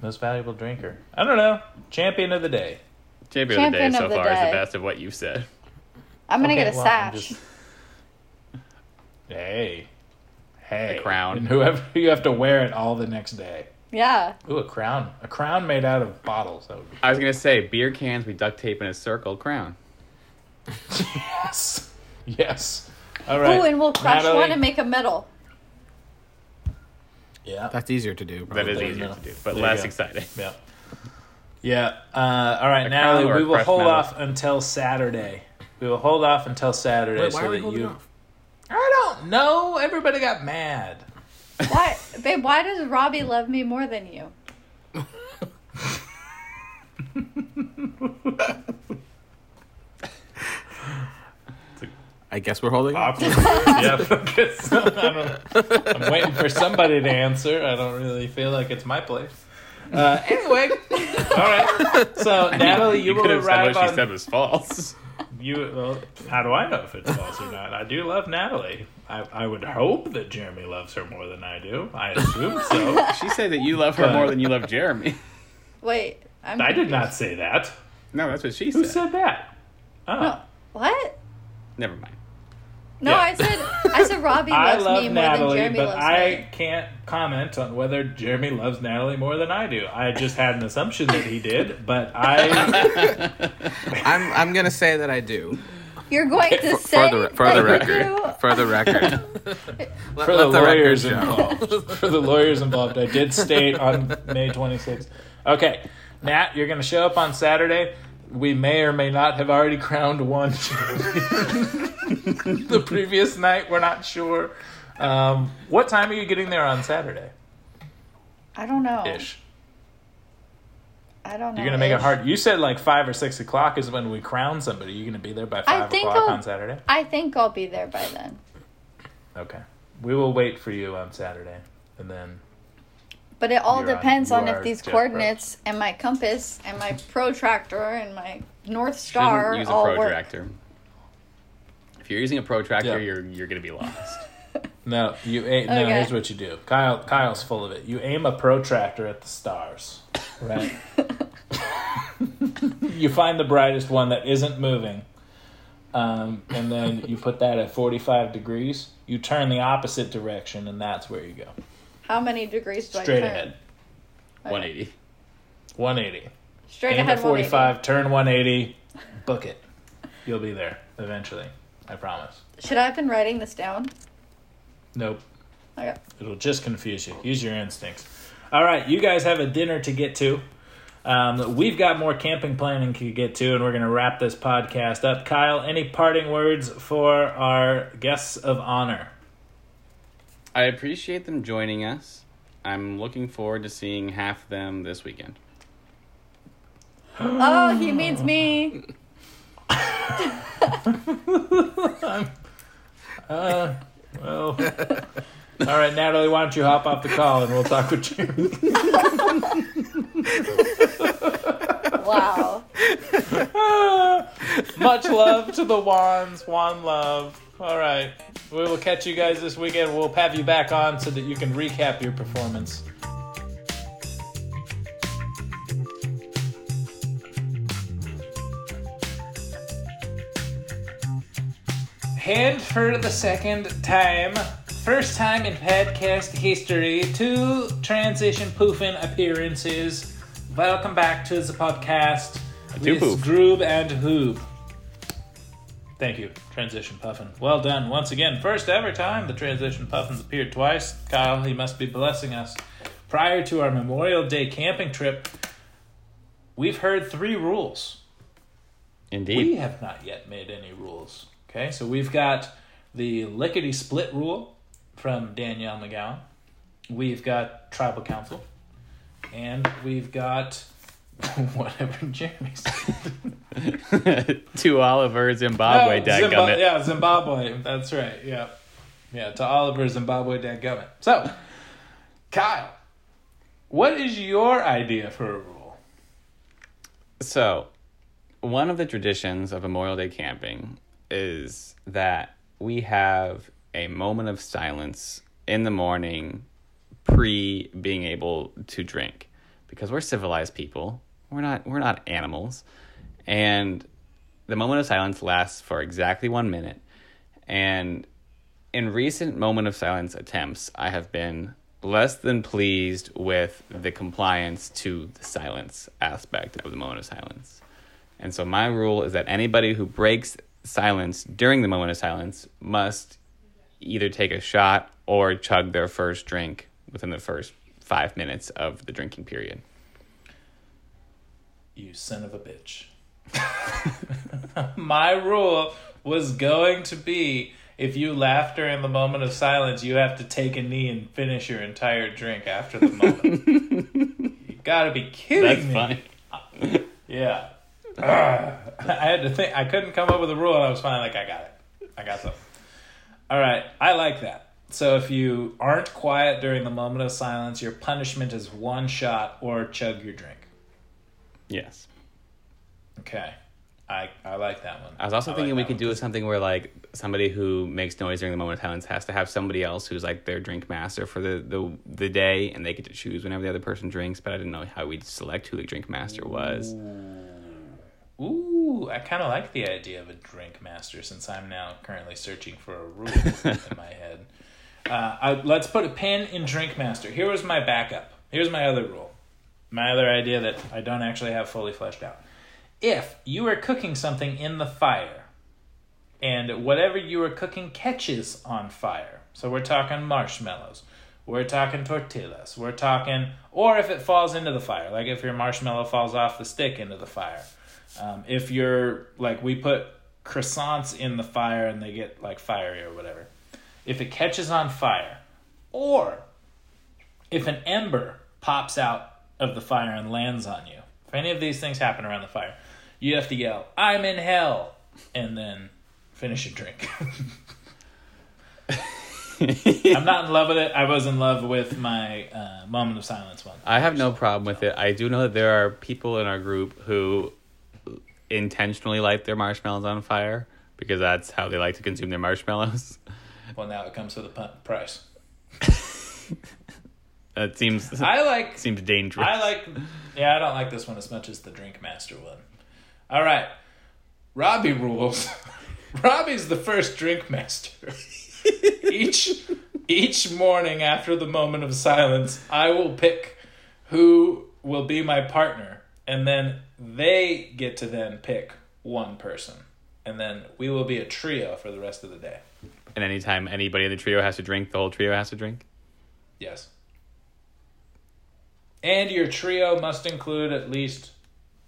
Most valuable drinker. I don't know. Champion of the day. Champion, of the Champion day so the far is the best of what you've said. I'm gonna Okay, get a well, sash. just- Hey. Hey. A crown. And whoever you have to wear it all the next day. Yeah. Ooh, a crown. A crown made out of bottles. That would be I was gonna say beer cans we duct tape in a circle crown. Yes. Yes. All right. Ooh, and we'll crush Natalie? one and make a medal. Yeah. That's easier to do. That is there you easier go. to do, but There you less go. exciting. Yeah. Yeah. Uh, all right, A Natalie, crown or we will crushed hold metal? off until Saturday. We will hold off until Saturday Wait, why so are we that holding you. off? I don't know. Everybody got mad. Why, babe? Why does Robbie love me more than you? I guess we're holding off. Yeah. I guess so. I don't, I'm waiting for somebody to answer. I don't really feel like it's my place. Uh, anyway, all right. So Natalie, you, you will could have said arrive what she on. said was false. You well, how do I know if it's false or not? I do love Natalie. I, I would hope that Jeremy loves her more than I do. I assume so. She said that you love her more than you love Jeremy. Wait, I'm. I did not say that. No, that's what she Who said. Who said that? Oh, No, what? Never mind. No, Yeah. I said I said Robbie I loves love me more Natalie, than Jeremy but loves I me. can't comment on whether Jeremy loves Natalie more than I do. I just had an assumption that he did, but I I'm I'm gonna say that I do. You're going to For, say for the for the record. For the record. Let- for the let lawyers show. involved. For the lawyers involved, I did state on May 26th. Okay, Nat, you're going to show up on Saturday. We may or may not have already crowned one the previous night, we're not sure. Um, what time are you getting there on Saturday? I don't know. Ish. I don't know. You're gonna make it hard. You said like five or six o'clock is when we crown somebody. You're gonna be there by five o'clock I'll- on Saturday. I think I'll be there by then. Okay, we will wait for you on Saturday, and then But it all You're depends you on if these Jeff coordinates and my compass and my protractor and my North Star doesn't use a all work. protractor. If you're using a protractor, Yeah. you're you're gonna be lost. no, you aim, no. Okay. Here's what you do. Kyle, Kyle's full of it. You aim a protractor at the stars, right? you find the brightest one that isn't moving, um, and then you put that at 45 degrees. You turn the opposite direction, and that's where you go. How many degrees do I Straight turn? ahead, 180. 180. Straight aim ahead. at 45, turn 180, book it. You'll be there eventually. I promise. Should I have been writing this down? Nope. Okay. It'll just confuse you. Use your instincts. All right, you guys have a dinner to get to. Um, we've got more camping planning to get to, and we're going to wrap this podcast up. Kyle, any parting words for our guests of honor? I appreciate them joining us. I'm looking forward to seeing half of them this weekend. Oh, he means me. Uh, well, all right, Natalie, why don't you hop off the call and we'll talk with you. Wow. Much love to the wands. Wand love. All right. We will catch you guys this weekend. We'll have you back on so that you can recap your performance. And for the second time, first time in podcast history, two transition poofing appearances. Welcome back to the podcast with poof. Groob and Hoob. Thank you, Transition Puffin. Well done once again. First ever time the Transition Puffins appeared twice. Kyle, he must be blessing us. Prior to our Memorial Day camping trip, we've heard three rules. Indeed. We have not yet made any rules. Okay, so we've got the lickety split rule from Danielle McGowan. We've got tribal council, and we've got whatever Jeremy said. to Oliver Zimbabwe, oh, No, dadgummit. Zimba- yeah, Zimbabwe. That's right. Yeah, yeah. To Oliver Zimbabwe, dadgummit. So, Kyle, what is your idea for a rule? So, one of the traditions of Memorial Day camping is that we have a moment of silence in the morning pre being able to drink because we're civilized people. We're not we're not animals. And the moment of silence lasts for exactly 1 minute. And in recent moment of silence attempts, I have been less than pleased with the compliance to the silence aspect of the moment of silence. And so my rule is that anybody who breaks silence during the moment of silence must either take a shot or chug their first drink within the first five minutes of the drinking period. You son of a bitch. My rule was going to be if you laugh during the moment of silence, you have to take a knee and finish your entire drink after the moment. you gotta be kidding That's me. funny. Yeah. I had to think. I couldn't come up with a rule, and I was finally like, I got it. I got something. All right. I like that. So if you aren't quiet during the moment of silence, your punishment is one shot or chug your drink. Yes. Okay. I, I like that one. I was also I thinking like we could do something where like somebody who makes noise during the moment of silence has to have somebody else who's like their drink master for the, the the day and they get to choose whenever the other person drinks, but I didn't know how we'd select who the drink master was. Ooh, I kind of like the idea of a drink master since I'm now currently searching for a rule in my head. Uh, I, let's put a pin in drink master. Here was my backup. Here's my other rule. My other idea that I don't actually have fully fleshed out. If you are cooking something in the fire and whatever you are cooking catches on fire, so we're talking marshmallows, we're talking tortillas, we're talking, or if it falls into the fire, like if your marshmallow falls off the stick into the fire. Um, if you're like we put croissants in the fire and they get like fiery or whatever, if it catches on fire, or if an ember pops out of the fire and lands on you, if any of these things happen around the fire, you have to yell, "I'm in hell," and then finish your drink. I'm not in love with it. I was in love with my uh, moment of silence one. I have no problem with it. I do know that there are people in our group who intentionally light their marshmallows on fire because that's how they like to consume their marshmallows. Well, now it comes with a price. That seems I like seems dangerous. I like. Yeah, I don't like this one as much as the Drink Master one. All right, Robbie rules. Robbie's the first Drink Master. each each morning after the moment of silence, I will pick who will be my partner, and then they get to then pick one person, and then we will be a trio for the rest of the day. And anytime anybody in the trio has to drink, the whole trio has to drink. Yes. And your trio must include at least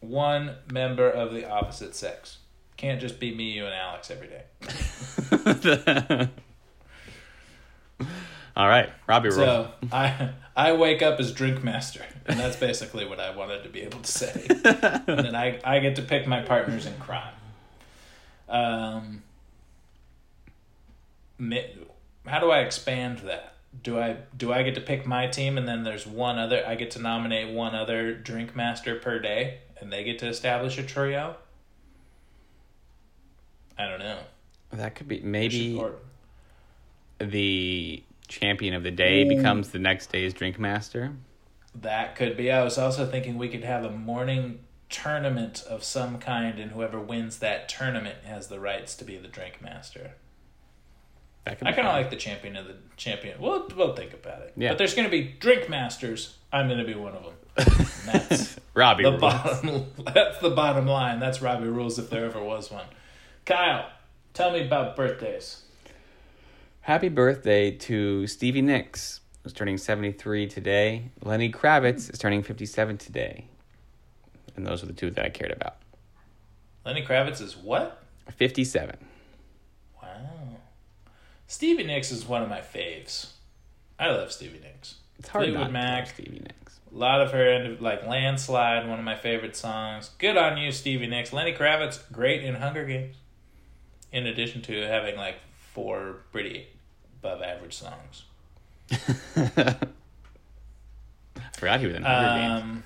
one member of the opposite sex. Can't just be me, you, and Alex every day. All right, Robbie rule. So I I wake up as drink master, and that's basically what I wanted to be able to say. and then I I get to pick my partners in crime. Um. Mi- How do I expand that? Do I do I get to pick my team, and then there's one other? I get to nominate one other drink master per day, and they get to establish a trio. I don't know. That could be maybe the champion of the day becomes the next day's drink master. That could be. I was also thinking we could have a morning tournament of some kind, and whoever wins that tournament has the rights to be the drink master. That could I kind of like the champion of the champion. We'll we'll think about it. Yeah. But there's going to be drink masters. I'm going to be one of them. And that's Robbie. the rules. bottom. That's the bottom line. That's Robbie rules if there ever was one. Kyle, tell me about birthdays. Happy birthday to Stevie Nicks, who's turning 73 today. Lenny Kravitz is turning 57 today. And those are the two that I cared about. Lenny Kravitz is what? 57. Stevie Nicks is one of my faves. I love Stevie Nicks. It's hard Fleetwood not Mac. Stevie Nicks. A lot of her, like Landslide, one of my favorite songs. Good on you, Stevie Nicks. Lenny Kravitz, great in Hunger Games. In addition to having like four pretty above average songs. I forgot he was in Hunger Games. Um,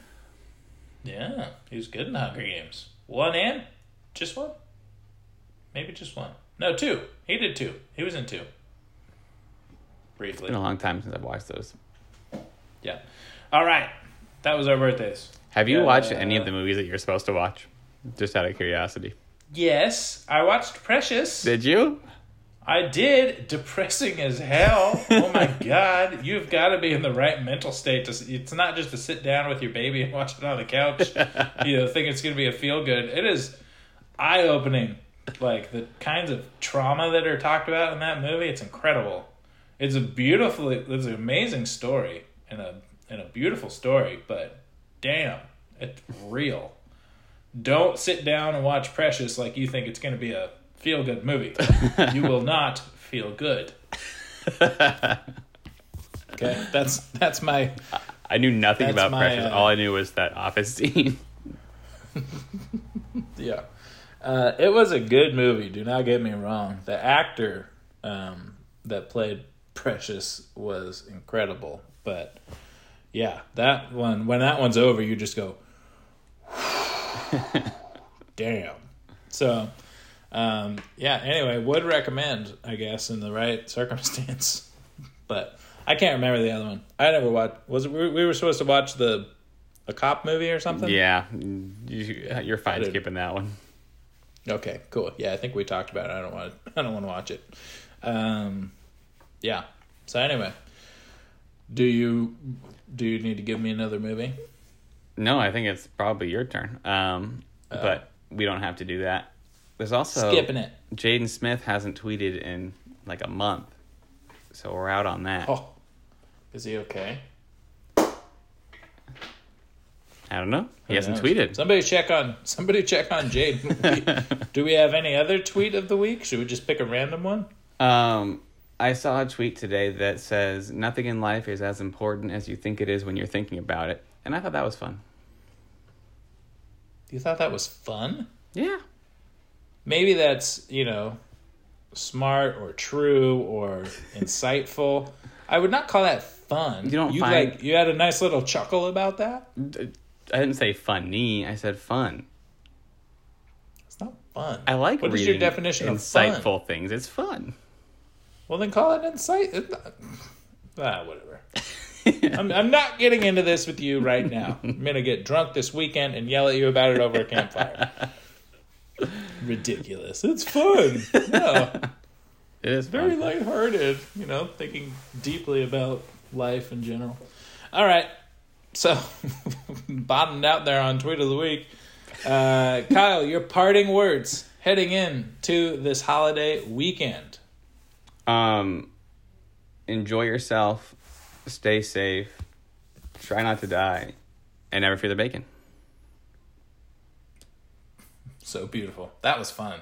yeah, he was good in Hunger Games. One and just one, maybe just one. No, two. He did two. He was in two. Briefly. It's been a long time since I've watched those. Yeah. All right. That was our birthdays. Have you Uh, watched any of the movies that you're supposed to watch? Just out of curiosity. Yes, I watched Precious. Did you? I did. Depressing as hell. Oh my god, you've got to be in the right mental state to. It's not just to sit down with your baby and watch it on the couch. you know, think it's going to be a feel good. It is eye opening. Like the kinds of trauma that are talked about in that movie. It's incredible. It's a beautiful. It's an amazing story and a and a beautiful story. But damn, it's real. Don't sit down and watch Precious like you think it's going to be a feel good movie. you will not feel good. Okay, that's that's my I knew nothing about my, Precious. uh, All I knew was that office scene. yeah. Uh, it was a good movie. Do not get me wrong. The actor um, that played Precious was incredible, but yeah, that one when that one's over, you just go, damn. So, um, yeah. Anyway, would recommend, I guess, in the right circumstance, but I can't remember the other one. I never watched. Was it, we we were supposed to watch the a cop movie or something? yeah, you, you're fine skipping that one. Okay, cool. Yeah, I think we talked about it. I don't want. I don't want to watch it. Um, yeah. So anyway, do you do you need to give me another movie? No, I think it's probably your turn. Um, Oh. but we don't have to do that. There's also Skipping it. Jaden Smith hasn't tweeted in like a month, so we're out on that. Oh, is he okay? I don't know. He Who hasn't knows? tweeted. Somebody check on. Somebody check on Jade. do we have any other tweet of the week? Should we just pick a random one? Um, I saw a tweet today that says nothing in life is as important as you think it is when you're thinking about it, and I thought that was fun. You thought that was fun? Yeah. Maybe that's you know, smart or true or insightful. I would not call that fun. You don't you find- like you had a nice little chuckle about that. I didn't say funny. I said fun. It's not fun. I like What is your definition of fun? insightful things. It's fun. Well, then call it insight. Not- Ah, whatever. I'm, I'm not getting into this with you right now. I'm gonna get drunk this weekend and yell at you about it over a campfire. Ridiculous. It's fun. No, It is very fun. lighthearted. You know, thinking deeply about life in general. All right. So, bottomed out there on tweet of the week. Uh, Kyle, your parting words heading in to this holiday weekend. Um, enjoy yourself. Stay safe. Try not to die, and never fear the bacon. So beautiful. That was fun.